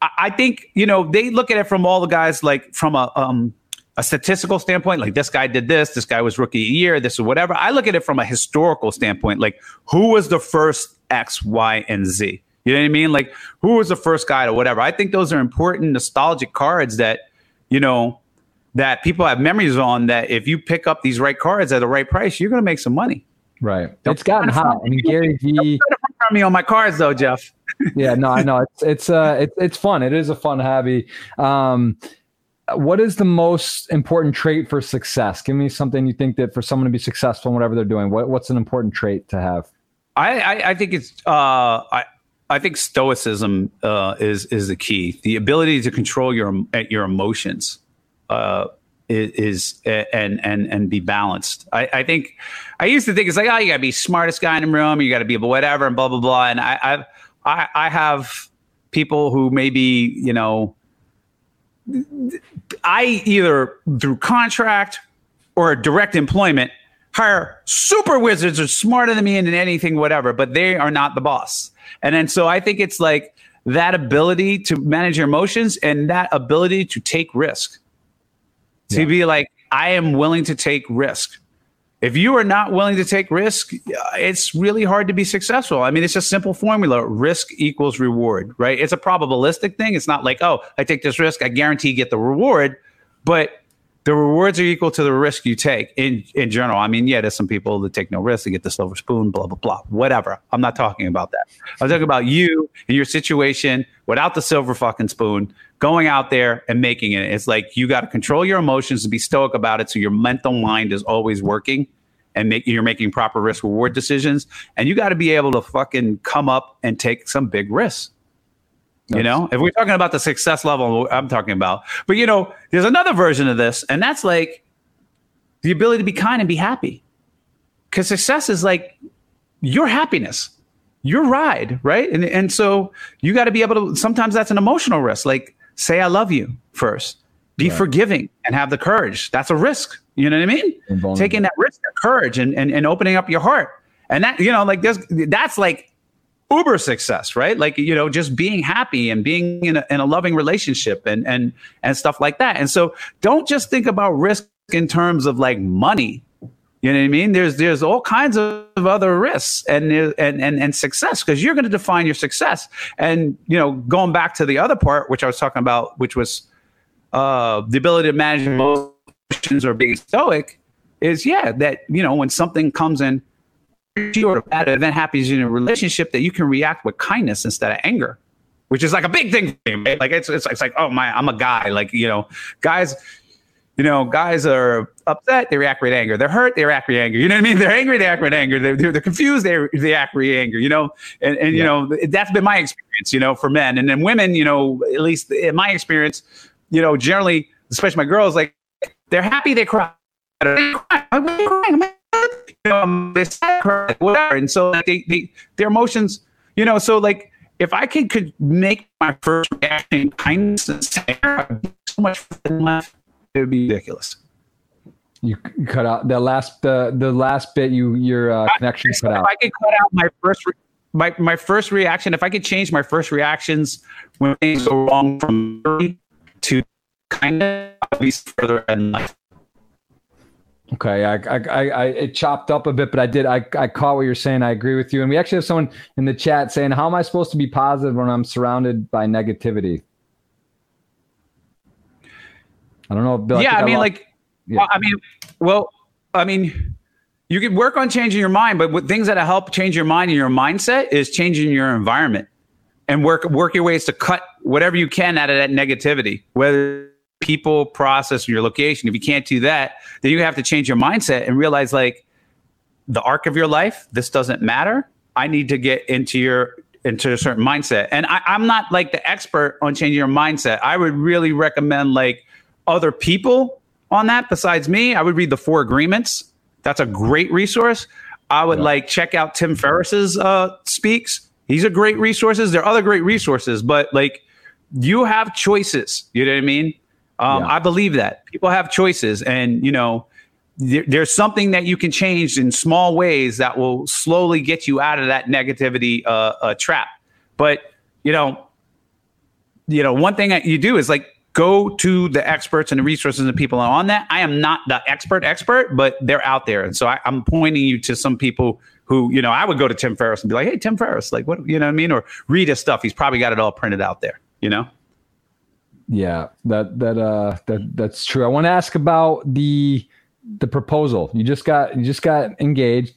I, I think you know they look at it from all the guys like from a um a statistical standpoint, like this guy did this, this guy was rookie year, this or whatever. I look at it from a historical standpoint, like who was the first X, Y, and Z? You know what I mean? Like who was the first guy to whatever. I think those are important nostalgic cards that, you know, that people have memories on that if you pick up these right cards at the right price, you're going to make some money. Right. Don't it's gotten hot. I mean, Gary Vee. me on my cards though, Jeff. yeah, no, I know. It's, it's, uh, it's, it's fun. It is a fun hobby. Um, what is the most important trait for success? Give me something you think that for someone to be successful in whatever they're doing, what, what's an important trait to have? I, I, I think it's uh, I, I think stoicism uh, is is the key. The ability to control your your emotions uh, is, and and and be balanced. I, I think I used to think it's like oh you got to be smartest guy in the room, you got to be whatever and blah blah blah. And I I've, I I have people who maybe you know I either through contract or direct employment hire super wizards are smarter than me and anything, whatever, but they are not the boss. And then so I think it's like that ability to manage your emotions and that ability to take risk. To yeah. be like, I am willing to take risk. If you are not willing to take risk, uh, it's really hard to be successful. I mean, it's a simple formula risk equals reward, right? It's a probabilistic thing. It's not like, oh, I take this risk, I guarantee you get the reward. But the rewards are equal to the risk you take in, in general. I mean, yeah, there's some people that take no risk to get the silver spoon, blah, blah, blah, whatever. I'm not talking about that. I'm talking about you and your situation without the silver fucking spoon, going out there and making it. It's like you got to control your emotions and be stoic about it so your mental mind is always working and make, you're making proper risk reward decisions. And you got to be able to fucking come up and take some big risks you know, if we're talking about the success level I'm talking about, but you know, there's another version of this, and that's like the ability to be kind and be happy. Because success is like your happiness, your ride, right? And and so you got to be able to. Sometimes that's an emotional risk. Like say I love you first, be right. forgiving, and have the courage. That's a risk. You know what I mean? Taking that risk, that courage, and, and and opening up your heart, and that you know, like there's that's like uber success, right? Like, you know, just being happy and being in a, in a loving relationship and, and, and stuff like that. And so don't just think about risk in terms of like money. You know what I mean? There's there's all kinds of other risks and and and, and success because you're going to define your success. And you know, going back to the other part, which I was talking about, which was uh, the ability to manage emotions or being stoic, is yeah that you know when something comes in or a bad event happens in a relationship that you can react with kindness instead of anger which is like a big thing for me. Right? Like it's, it's it's like oh my I'm a guy. Like you know, guys, you know, guys are upset, they react with anger. They're hurt, they react with anger. You know what I mean? They're angry, they act with anger. They're, they're, they're confused, they react with anger. You know, and and you know that's been my experience. You know, for men and then women. You know, at least in my experience, you know, generally, especially my girls, like they're happy, they cry. They cry. You know, they cry, whatever. And so like, they, they their emotions. You know, so like if I could, could make my first reaction kindness and say, so much left, it would be ridiculous. You cut out the last the the last bit. You your uh, connection I, cut if out. I could cut out my first re- my my first reaction. If I could change my first reactions when things go wrong from to kind of be further in life. Okay, I, I, I, I, it chopped up a bit, but I did, I, I caught what you're saying. I agree with you. And we actually have someone in the chat saying, "How am I supposed to be positive when I'm surrounded by negativity?" I don't know. Bill, yeah, I mean, like, Yeah. I mean, well, I mean, you can work on changing your mind, but what things that help change your mind and your mindset is changing your environment and work work your ways to cut whatever you can out of that negativity, whether people, process, or your location. If you can't do that, then you have to change your mindset and realize like the arc of your life, this doesn't matter. I need to get into your into a certain mindset. And I, I'm not like the expert on changing your mindset. I would really recommend like other people on that besides me. I would read the Four Agreements. That's a great resource. I would like check out Tim Ferriss's uh, speaks. These are great resources. There are other great resources, but like you have choices. You know what I mean? Um, Yeah. I believe that people have choices, and you know, there, there's something that you can change in small ways that will slowly get you out of that negativity uh, uh, trap. But you know, you know, one thing that you do is like go to the experts and the resources and the people on that. I am not the expert expert, but they're out there, and so I, I'm pointing you to some people who, you know, I would go to Tim Ferriss and be like, "Hey, Tim Ferriss, like, what, you know what I mean?" Or read his stuff. He's probably got it all printed out there, you know. Yeah, that that uh that that's true. I want to ask about the the proposal. You just got you just got engaged.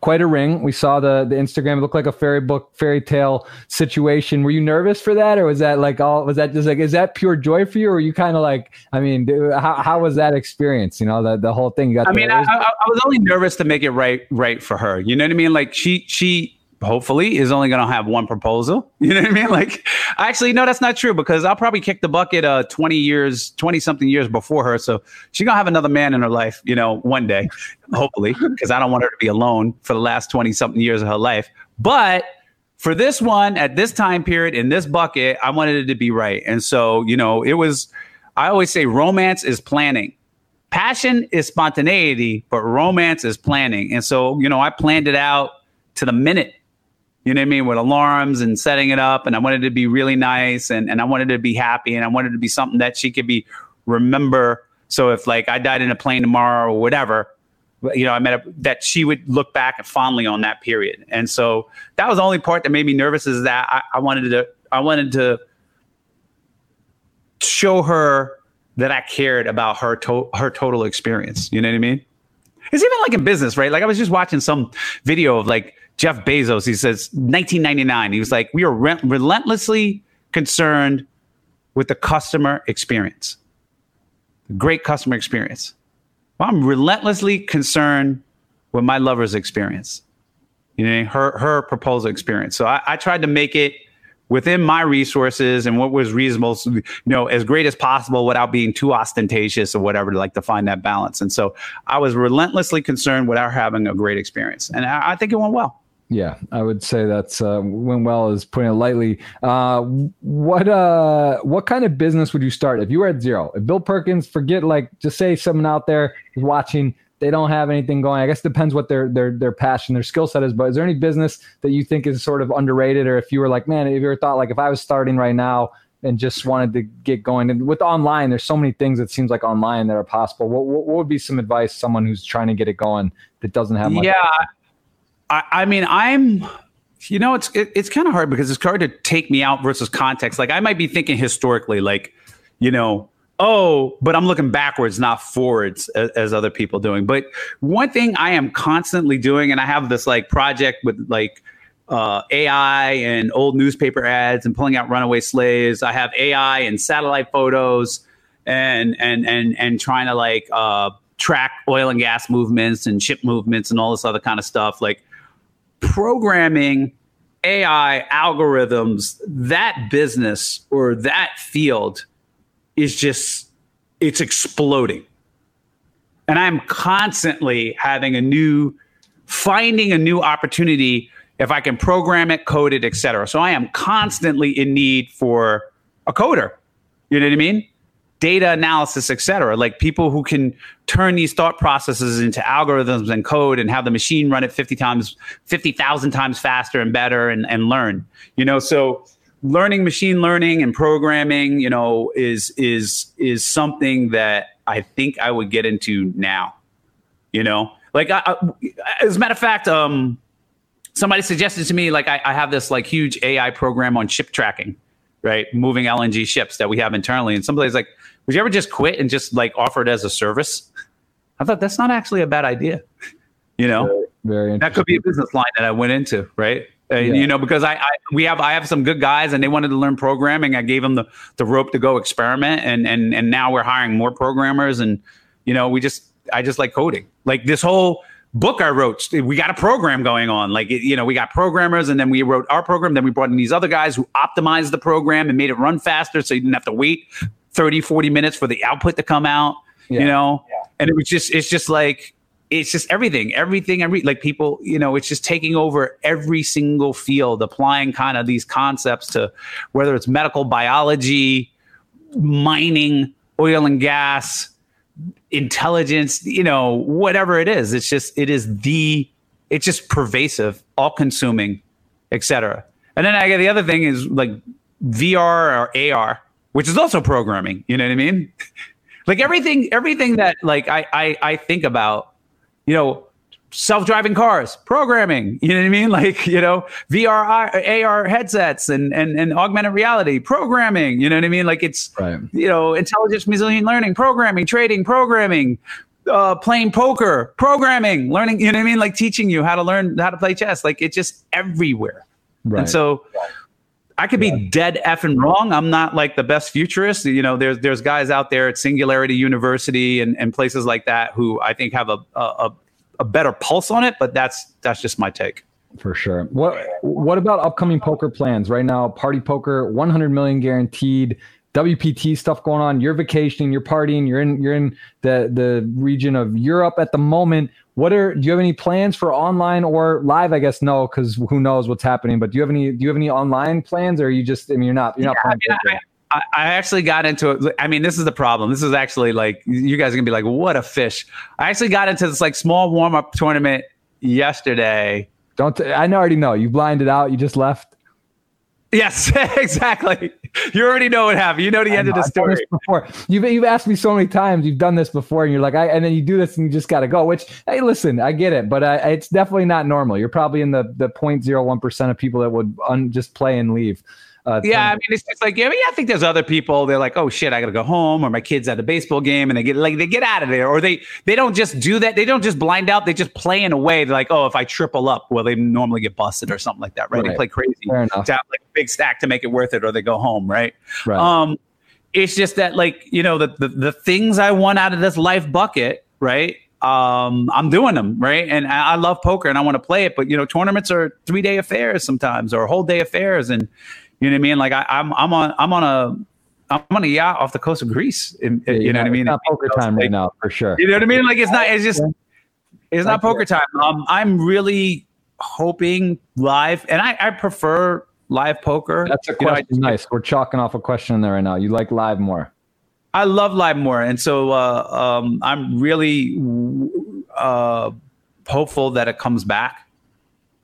Quite a ring. We saw the the Instagram. It looked like a fairy book fairy tale situation. Were you nervous for that, or was that like all? Was that just like is that pure joy for you, or were you kind of like? I mean, dude, how how was that experience? You know, the the whole thing. You got I mean, I, I, I was only nervous to make it right, right for her. You know what I mean? Like she, she hopefully is only going to have one proposal. You know what I mean? Like, actually, no, that's not true because I'll probably kick the bucket uh 20 years, 20 something years before her. So she's going to have another man in her life, you know, one day, hopefully, because I don't want her to be alone for the last 20 something years of her life. But for this one at this time period in this bucket, I wanted it to be right. And so, you know, it was, I always say romance is planning passion is spontaneity, but romance is planning. And so, you know, I planned it out to the minute. You know what I mean? With alarms and setting it up. And I wanted to be really nice and, and I wanted to be happy and I wanted to be something that she could be remember. So if like I died in a plane tomorrow or whatever, you know, I met that she would look back fondly on that period. And so that was the only part that made me nervous is that I, I wanted to I wanted to show her that I cared about her to- her total experience. You know what I mean? It's even like in business, right? Like I was just watching some video of like Jeff Bezos. He says 1999. He was like, "We are re- relentlessly concerned with the customer experience, great customer experience." Well, I'm relentlessly concerned with my lover's experience. You know, her her proposal experience. So I, I tried to make it within my resources and what was reasonable, you know, as great as possible without being too ostentatious or whatever to like to find that balance. And so I was relentlessly concerned without having a great experience. And I, I think it went well. Yeah, I would say that's uh, well is putting it lightly. Uh, what uh, what kind of business would you start if you were at zero? If Bill Perkins, forget like just say someone out there is watching, they don't have anything going. I guess it depends what their their their passion, their skill set is. But is there any business that you think is sort of underrated, or if you were like, man, if you ever thought like if I was starting right now, and just wanted to get going. And with online, there's so many things that seems like online that are possible. What, what, what would be some advice someone who's trying to get it going that doesn't have much? Yeah, I, I mean, I'm. You know, it's it, it's kind of hard because it's hard to take me out versus context. Like I might be thinking historically, like you know, oh, but I'm looking backwards, not forwards as, as, other people doing. But one thing I am constantly doing, and I have this like project with like uh, AI and old newspaper ads and pulling out runaway slaves. I have AI and satellite photos and and and and trying to like uh, track oil and gas movements and ship movements and all this other kind of stuff. Like programming AI algorithms, that business or that field is just it's exploding. And I'm constantly having a new finding a new opportunity if I can program it, code it, etc. So I am constantly in need for a coder. You know what I mean? Data analysis, etc. Like people who can turn these thought processes into algorithms and code and have the machine run it 50 times, 50,000 times faster and better and, and learn. You know, so learning machine learning and programming, you know, is is is something that I think I would get into now. You know, like I, I, as a matter of fact, um, somebody suggested to me like I, I, have this like huge AI program on ship tracking, right? Moving LNG ships that we have internally, and somebody's like, "Would you ever just quit and just like offer it as a service?" I thought that's not actually a bad idea. you know, very, very that could be a business line that I went into, right? Uh, yeah. You know, because I, I, we have I have some good guys and they wanted to learn programming. I gave them the the rope to go experiment, and and and now we're hiring more programmers, and you know, we just I just like coding. Like this whole book I wrote, we got a program going on. Like you know, we got programmers, and then we wrote our program. Then we brought in these other guys who optimized the program and made it run faster, so you didn't have to wait 30, 40 minutes for the output to come out. Yeah. You know, yeah. and it was just it's just like it's just everything, everything I read. Like people, you know, it's just taking over every single field, applying kind of these concepts to whether it's medical biology, mining, oil and gas, intelligence, you know, whatever it is. It's just, it is the, it's just pervasive, all consuming, etc. And then I get the other thing is like VR or AR, which is also programming. You know what I mean? like everything, everything that like I, I, I think about you know, self-driving cars, programming, you know what I mean? Like, you know, VR, AR headsets and, and, and augmented reality, programming, you know what I mean? Like it's, right. you know, intelligence, machine learning, programming, trading, programming, uh, playing poker, programming, learning, you know what I mean? Like teaching you how to learn how to play chess. Like it's just everywhere. Right. And so I could be yeah. dead effing wrong. I'm not like the best futurist. You know, there's there's guys out there at Singularity University and, and places like that who I think have a, a a better pulse on it. But that's that's just my take. For sure. What what about upcoming poker plans right now? Party poker, 100 million guaranteed. WPT stuff going on. You're vacationing, you're partying, you're in you're in the the region of Europe at the moment. What are do you have any plans for online or live? I guess no, because who knows what's happening. But do you have any do you have any online plans, or are you just I mean you're not you're not. Yeah, I, mean, I, I, actually got into it. I mean, this is the problem. This is actually like you guys are gonna be like, what a fish. I actually got into this like small warm up tournament yesterday. Don't t- I already know you blinded out. You just left. Yes, exactly. You already know what happened. You know the end know, of the story. Before you've you've asked me so many times. You've done this before, and you're like, I and then you do this, and you just got to go. Which, hey, listen, I get it, but uh, it's definitely not normal. You're probably in the the 0.01 percent of people that would un, just play and leave. Uh, yeah, I mean, it's just like, yeah, I think there's other people. They're like, oh shit, I gotta go home, or my kid's at a baseball game, and they get like they get out of there, or they they don't just do that. They don't just blind out. They just play in a way. They're like, oh, if I triple up, well, they normally get busted or something like that, right? right. They play crazy to have like a big stack to make it worth it, or they go home, right? Right. Um, it's just that like you know the the, the things I want out of this life bucket, right? um, I'm doing them right, and I, I love poker and I want to play it. But you know, tournaments are three day affairs sometimes, or whole day affairs, and you know what I mean? Like I, am I'm, I'm on I'm on a I'm on a yacht off the coast of Greece. In, yeah, you know, what I mean? Not poker time right now for sure. You know what I mean? Like it's not. It's just it's not poker time. Um, I'm really hoping live, and I, I prefer live poker. That's a question. You know, I, nice. We're chalking off a question in there right now. You like live more? I love live more, and so uh, um, I'm really uh, hopeful that it comes back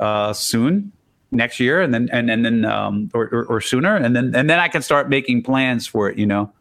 uh, soon next year and then and, and then um or, or, or sooner and then and then I can start making plans for it, you know.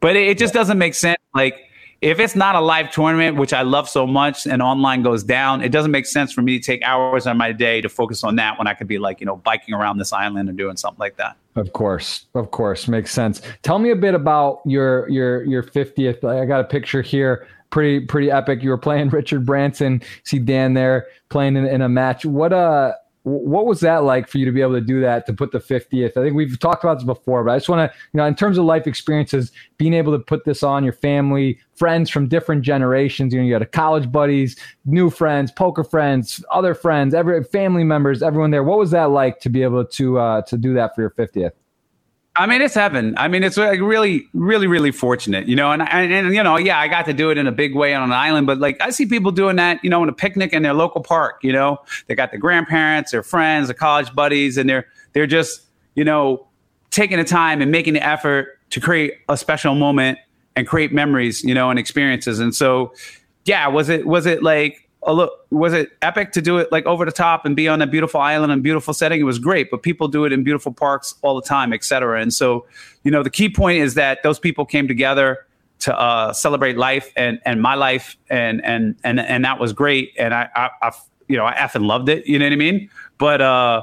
But it, it just doesn't make sense. Like if it's not a live tournament, which I love so much, and online goes down, it doesn't make sense for me to take hours on my day to focus on that when I could be like, you know, biking around this island or doing something like that. Of course, of course, makes sense. Tell me a bit about your your your 50th. I got a picture here, pretty pretty epic. You were playing Richard Branson. See Dan there playing in, in a match. What uh what was that like for you to be able to do that to put the 50th i think we've talked about this before but i just want to you know in terms of life experiences being able to put this on your family friends from different generations you know you got a college buddies new friends poker friends other friends every family members everyone there. What was that like to be able to uh to do that for your 50th I mean, it's heaven. I mean, it's like really, really, really fortunate, you know. And, and, and you know, yeah, I got to do it in a big way on an island, but like I see people doing that, you know, in a picnic in their local park. You know, they got their grandparents, their friends, their college buddies, and they're they're just, you know, taking the time and making the effort to create a special moment and create memories, you know, and experiences. And so, yeah, was it was it like look was it epic to do it like over the top and be on a beautiful island and beautiful setting? It was great but people do it in beautiful parks all the time etc and so you know the key point is that those people came together to uh, celebrate life and and my life and and and and that was great. And I, I i you know i effing loved it you know what i mean? But uh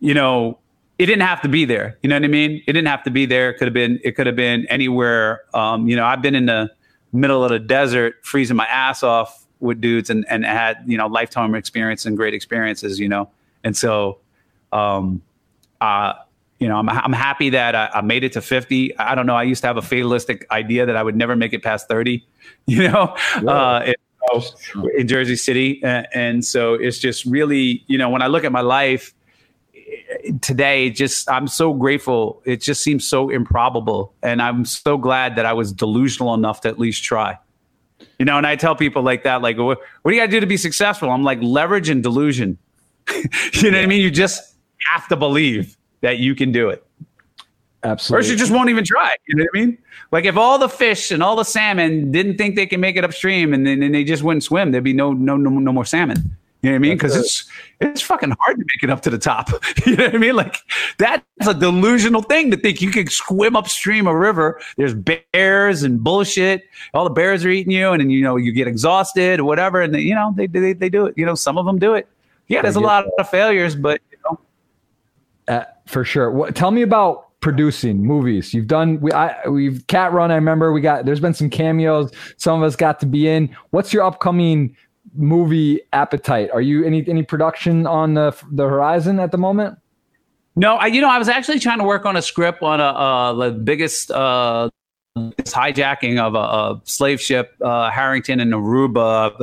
you know it didn't have to be there you know what i mean? It didn't have to be there. It could have been it could have been anywhere. Um you know i've been in the middle of the desert freezing my ass off with dudes and, and had, you know, lifetime experience and great experiences, you know? And so, um, uh, you know, I'm, I'm happy that I, I, made it to 50. I don't know. I used to have a fatalistic idea that I would never make it past 30, you know, uh, in, in, Jersey City. And, and so it's just really, you know, when I look at my life today, just, I'm so grateful. It just seems so improbable. And I'm so glad that I was delusional enough to at least try. You know, and I tell people like that, like, what, what do you got to do to be successful? I'm like, leverage and delusion. you know yeah. what I mean? You just have to believe that you can do it. Absolutely. Or you just won't even try. You know what I mean? Like if all the fish and all the salmon didn't think they can make it upstream and then and they just wouldn't swim, there'd be no no no, no more salmon. You know what I mean? Because it's it's fucking hard to make it up to the top. you know what I mean? Like that's a delusional thing to think you can swim upstream a river. There's bears and bullshit. All the bears are eating you, and then you know you get exhausted or whatever. And they, you know they, they they do it. You know some of them do it. Yeah, there's a lot of failures, but you know. Uh, for sure. What, tell me about producing movies. You've done we I we've Cat Run. I remember we got there's been some cameos. Some of us got to be in. What's your upcoming movie appetite? Are you any any production on the the horizon at the moment? No, I you know I was actually trying to work on a script on a uh, the biggest uh, hijacking of a, a slave ship, uh, Harrington and Aruba.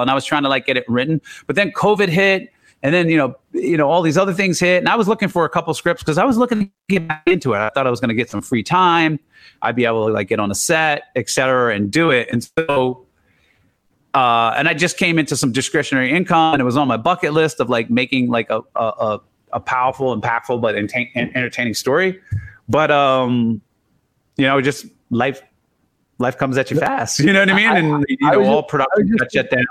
And I was trying to like get it written, but then COVID hit, and then you know you know all these other things hit, and I was looking for a couple scripts because I was looking to get back into it. I thought I was going to get some free time. I'd be able to like get on a set, etc., and do it. And so uh, and I just came into some discretionary income, and it was on my bucket list of like making like a a, a powerful, impactful, but entertaining story. But um, you know, just life life comes at you fast. You know what I mean? And you know, all production got shut down.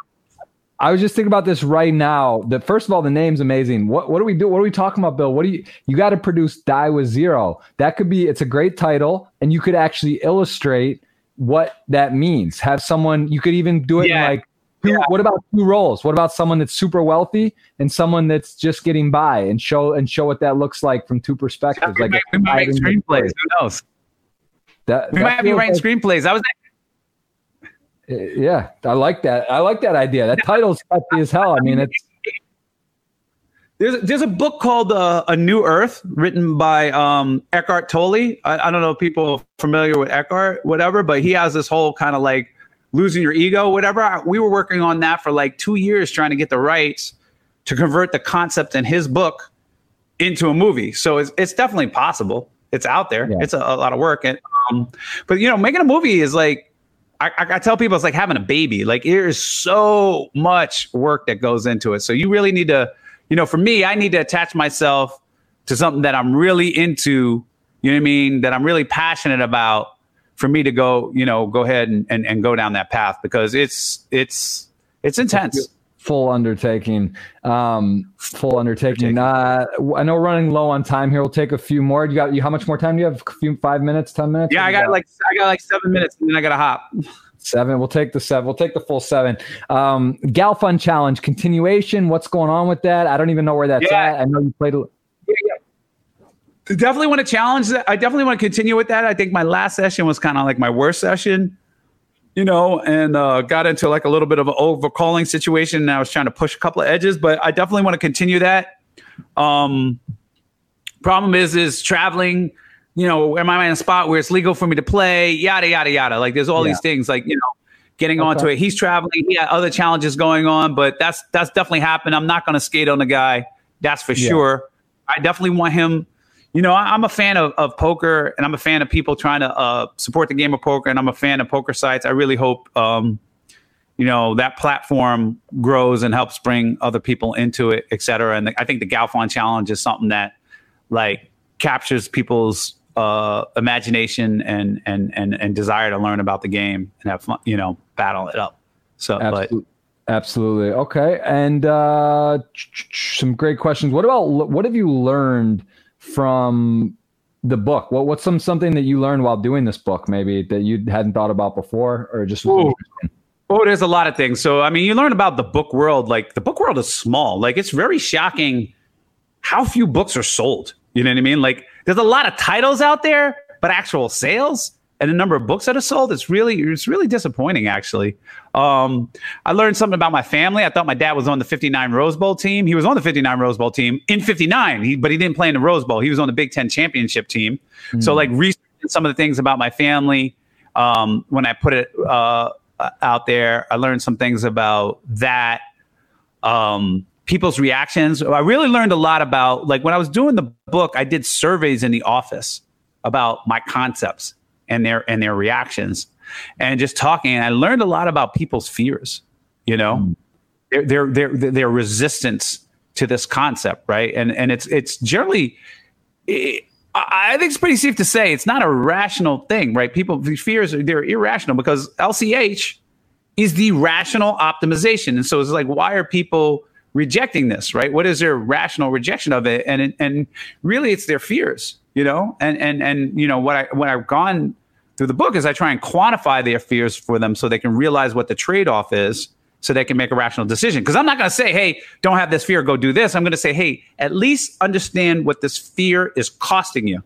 I was just thinking about this right now. That first of all, the name's amazing. What what do we do? What are we talking about, Bill? What do you you got to produce Die with Zero? That could be. It's a great title, and you could actually illustrate what that means. Have someone you could even do it yeah. like two, yeah. what about two roles? What about someone that's super wealthy and someone that's just getting by and show and show what that looks like from two perspectives. like we might make screenplays. Who knows? That, we that might be writing like, screenplays. I was uh, yeah, I like that. I like that idea. That title's catchy as hell. I mean, it's there's there's a book called uh, A New Earth written by um, Eckhart Tolle. I, I, don't know if people are familiar with Eckhart, whatever, but he has this whole kind of like losing your ego, whatever. We were working on that for like two years, trying to get the rights to convert the concept in his book into a movie. So it's it's definitely possible. It's out there. Yeah. It's a, a, lot of work, and um, but you know, making a movie is like. I, I tell people it's like having a baby. Like there's so much work that goes into it. So you really need to you know, for me, I need to attach myself to something that I'm really into, you know what I mean, that I'm really passionate about for me to go, you know, go ahead and, and, and go down that path because it's it's it's intense. full undertaking. Um, full undertaking. Uh, I know we're running low on time here. We'll take a few more. You got you? How much more time do you have? A few five minutes, ten minutes? Yeah, I got, got like I got like seven minutes, and then I got to hop. Seven. We'll take the seven. We'll take the full seven. Um, Galfond Challenge continuation. What's going on with that? I don't even know where that's yeah. at. I know you played. A, yeah, yeah. Definitely want to challenge that. I definitely want to continue with that. I think my last session was kind of like my worst session you know, and uh, got into like a little bit of an overcalling situation. And I was trying to push a couple of edges, but I definitely want to continue that. Um, problem is, is traveling. You know, am I in a spot where it's legal for me to play? Yada yada yada. Like, there's all yeah. these things. Like, you know, getting okay. onto it. He's traveling. He had other challenges going on, but that's that's definitely happened. I'm not going to skate on the guy. That's for yeah. sure. I definitely want him you know, I, am a fan of, of poker and I'm a fan of people trying to uh, support the game of poker and I'm a fan of poker sites. I really hope, um, you know, that platform grows and helps bring other people into it, et cetera. And the, I think the Galfond Challenge is something that like captures people's uh, imagination and, and, and, and desire to learn about the game and have fun, you know, battle it up. So, Absolutely. but Absolutely. Okay. And uh, some great questions. What about what have you learned from the book? What what's some something that you learned while doing this book, maybe that you hadn't thought about before, or just oh, oh, there's a lot of things. So I mean, you learn about the book world. Like the book world is small. Like it's very shocking how few books are sold. You know what I mean? Like there's a lot of titles out there, but actual sales and the number of books that are sold, it's really it's really disappointing. Actually, um, I learned something about my family. I thought my dad was on the '59 Rose Bowl team. He was on the '59 Rose Bowl team in '59, he, but he didn't play in the Rose Bowl. He was on the Big Ten championship team. Mm. So, like, researching some of the things about my family um, when I put it uh, out there, I learned some things about that. Um, people's reactions. I really learned a lot about like when I was doing the book, I did surveys in the office about my concepts and their and their reactions and just talking and i learned a lot about people's fears you know mm. their, their their their resistance to this concept right and and it's it's generally it, I think it's pretty safe to say it's not a rational thing, right? People fears are they're irrational because LCH is the rational optimization, and so it's like, why are people rejecting this, right? What is their rational rejection of it? And and really, it's their fears, you know. And and and you know what I what I've gone through the book is I try and quantify their fears for them so they can realize what the trade off is so they can make a rational decision. Because I'm not going to say, hey, don't have this fear, go do this. I'm going to say, hey, at least understand what this fear is costing you.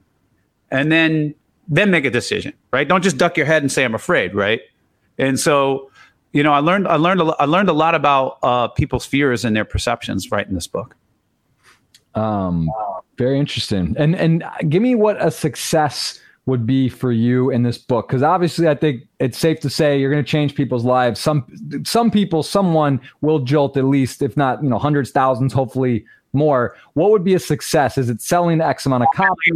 And then then make a decision, right? Don't just duck your head and say I'm afraid, right? And so, you know, I learned I learned a, I learned a lot about uh, people's fears and their perceptions right in this book. Um, very interesting. And and give me what a success would be for you in this book? Because obviously, I think it's safe to say you're going to change people's lives. Some some people, someone will jolt at least, if not you know hundreds, thousands, hopefully more. What would be a success? Is it selling X amount of copies?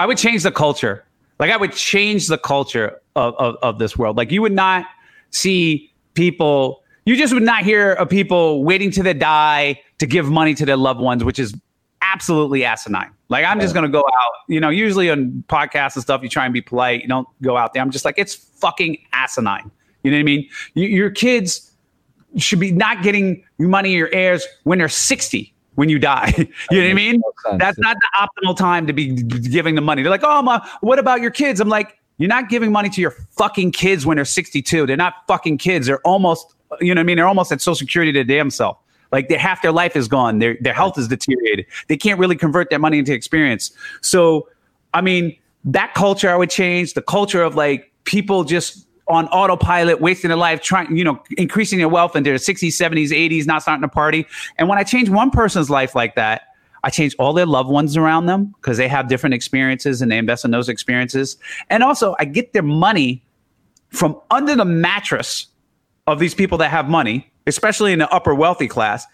I would change the culture. Like I would change the culture of, of, of this world. Like you would not see people. You just would not hear of people waiting to the die to give money to their loved ones, which is absolutely asinine. Like I'm just gonna go out. You know, usually on podcasts and stuff, you try and be polite. You don't go out there. I'm just like it's fucking asinine. You know what I mean? You, your kids should be not getting money your heirs when they're 60 when you die. you know what I mean? That's not the optimal time to be giving the money. They're like, oh, my, what about your kids? I'm like, you're not giving money to your fucking kids when they're 62. They're not fucking kids. They're almost, you know what I mean? They're almost at Social Security to damn self. Like they, half their life is gone. Their their health is deteriorated. They can't really convert that money into experience. So, I mean, that culture I would change. The culture of like people just on autopilot, wasting their life, trying, you know, increasing their wealth in their 60s, 70s, 80s, not starting to party. And when I change one person's life like that, I change all their loved ones around them because they have different experiences and they invest in those experiences. And also, I get their money from under the mattress of these people that have money especially in the upper wealthy class.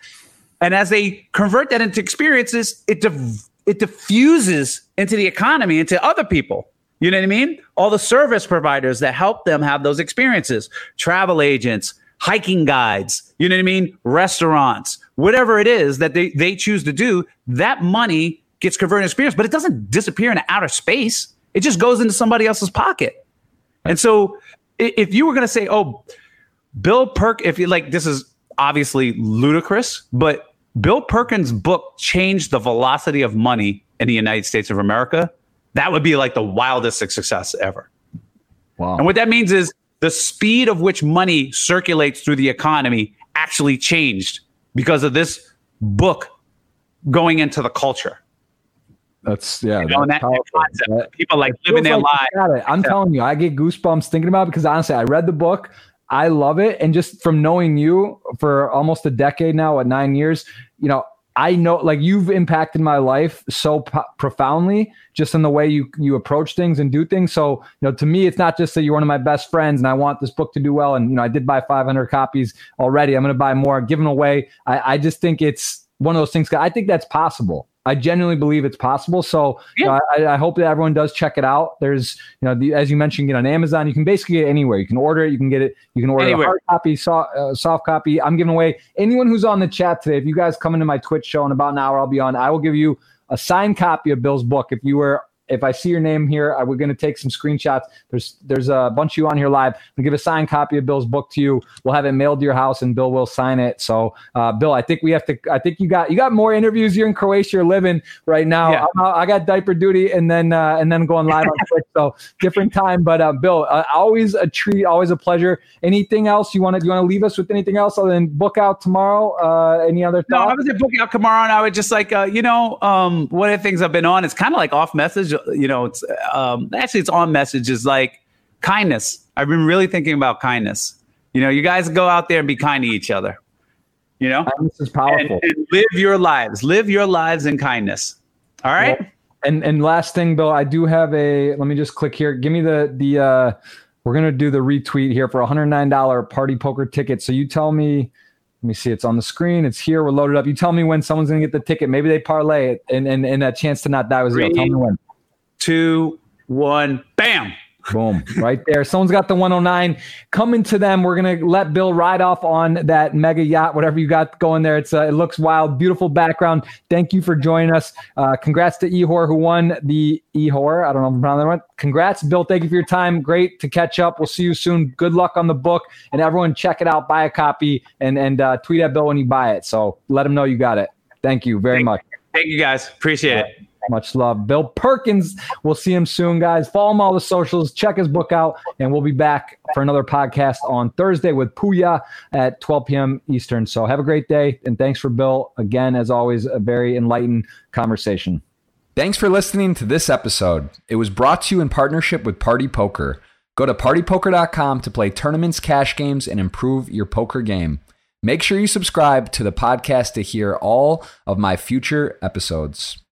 And as they convert that into experiences, it diff- it diffuses into the economy, into other people. You know what I mean? All the service providers that help them have those experiences, travel agents, hiking guides, you know what I mean? Restaurants, whatever it is that they, they choose to do, that money gets converted into experience, but it doesn't disappear into outer space. It just goes into somebody else's pocket. And so if you were going to say, oh, Bill Perk, if you like, this is obviously ludicrous, but Bill Perkins' book changed the velocity of money in the United States of America. That would be like the wildest success ever. Wow. And what that means is the speed of which money circulates through the economy actually changed because of this book going into the culture. That's yeah. You know, that's that concept, That- people like living their like lives. I'm telling you, I get goosebumps thinking about it because honestly, I read the book. I love it. And just from knowing you for almost a decade now, at nine years, you know, I know like you've impacted my life so po- profoundly just in the way you you approach things and do things. So, you know, to me, it's not just that you're one of my best friends and I want this book to do well. And, you know, I did buy 500 copies already. I'm going to buy more, give them away. I, I just think it's one of those things. I think that's possible. I genuinely believe it's possible. So you know, I, I hope that everyone does check it out. There's, you know, the, as you mentioned, get on Amazon. You can basically get anywhere. You can order it. You can get it. You can order Anywhere. a hard copy, soft, uh, soft copy. I'm giving away anyone who's on the chat today. If you guys come into my Twitch show in about an hour, I'll be on. I will give you a signed copy of Bill's book. If you were, if I see your name here, I, we're going to take some screenshots. There's there's a bunch of you on here live. We'll give a signed copy of Bill's book to you. We'll have it mailed to your house, and Bill will sign it. So, uh, Bill, I think we have to. I think you got you got more interviews. You're in Croatia, you're living right now. Yeah. Out- I got diaper duty, and then uh, and then going live on Twitch. So different time, but uh, Bill, uh, always a treat, always a pleasure. Anything else you want to you want to leave us with anything else other than book out tomorrow? Uh, any other No, I was at booking out tomorrow, and I would just like, uh, you know, um, one of the things I've been on. It's kind of like off message. You know, it's um, actually it's on message. Is like kindness. I've been really thinking about kindness. You know, you guys go out there and be kind to each other. You know, this is powerful. and live your lives. Live your lives in kindness. All right. Well, and and last thing, Bill, I do have a. Let me just click here. Give me the the. uh We're gonna do the retweet here for a hundred nine dollar party poker ticket. So you tell me. Let me see. It's on the screen. It's here. We're loaded up. You tell me when someone's gonna get the ticket. Maybe they parlay it, and and and that chance to not die was zero. Tell me when. Two, one, bam. Boom, right there. Someone's got the 109 coming to them. We're gonna let Bill ride off on that mega yacht, whatever you got going there. It's uh, it looks wild, beautiful background. Thank you for joining us. Uh, congrats to Ehor who won the Ehor. I don't know if I'm pronouncing that right. Congrats, Bill. Thank you for your time. Great to catch up. We'll see you soon. Good luck on the book, and everyone check it out. Buy a copy and and uh, tweet at Bill when you buy it. So let him know you got it. Thank you very Thank- much. Thank you guys. Appreciate it. Much love. Bill Perkins. We'll see him soon, guys. Follow him all the socials. Check his book out. And we'll be back for another podcast on Thursday with Puya at 12 p.m. Eastern. So have a great day. And thanks for Bill. Again, as always, a very enlightened conversation. Thanks for listening to this episode. It was brought to you in partnership with Party Poker. Go to partypoker.com to play tournaments, cash games, and improve your poker game. Make sure you subscribe to the podcast to hear all of my future episodes.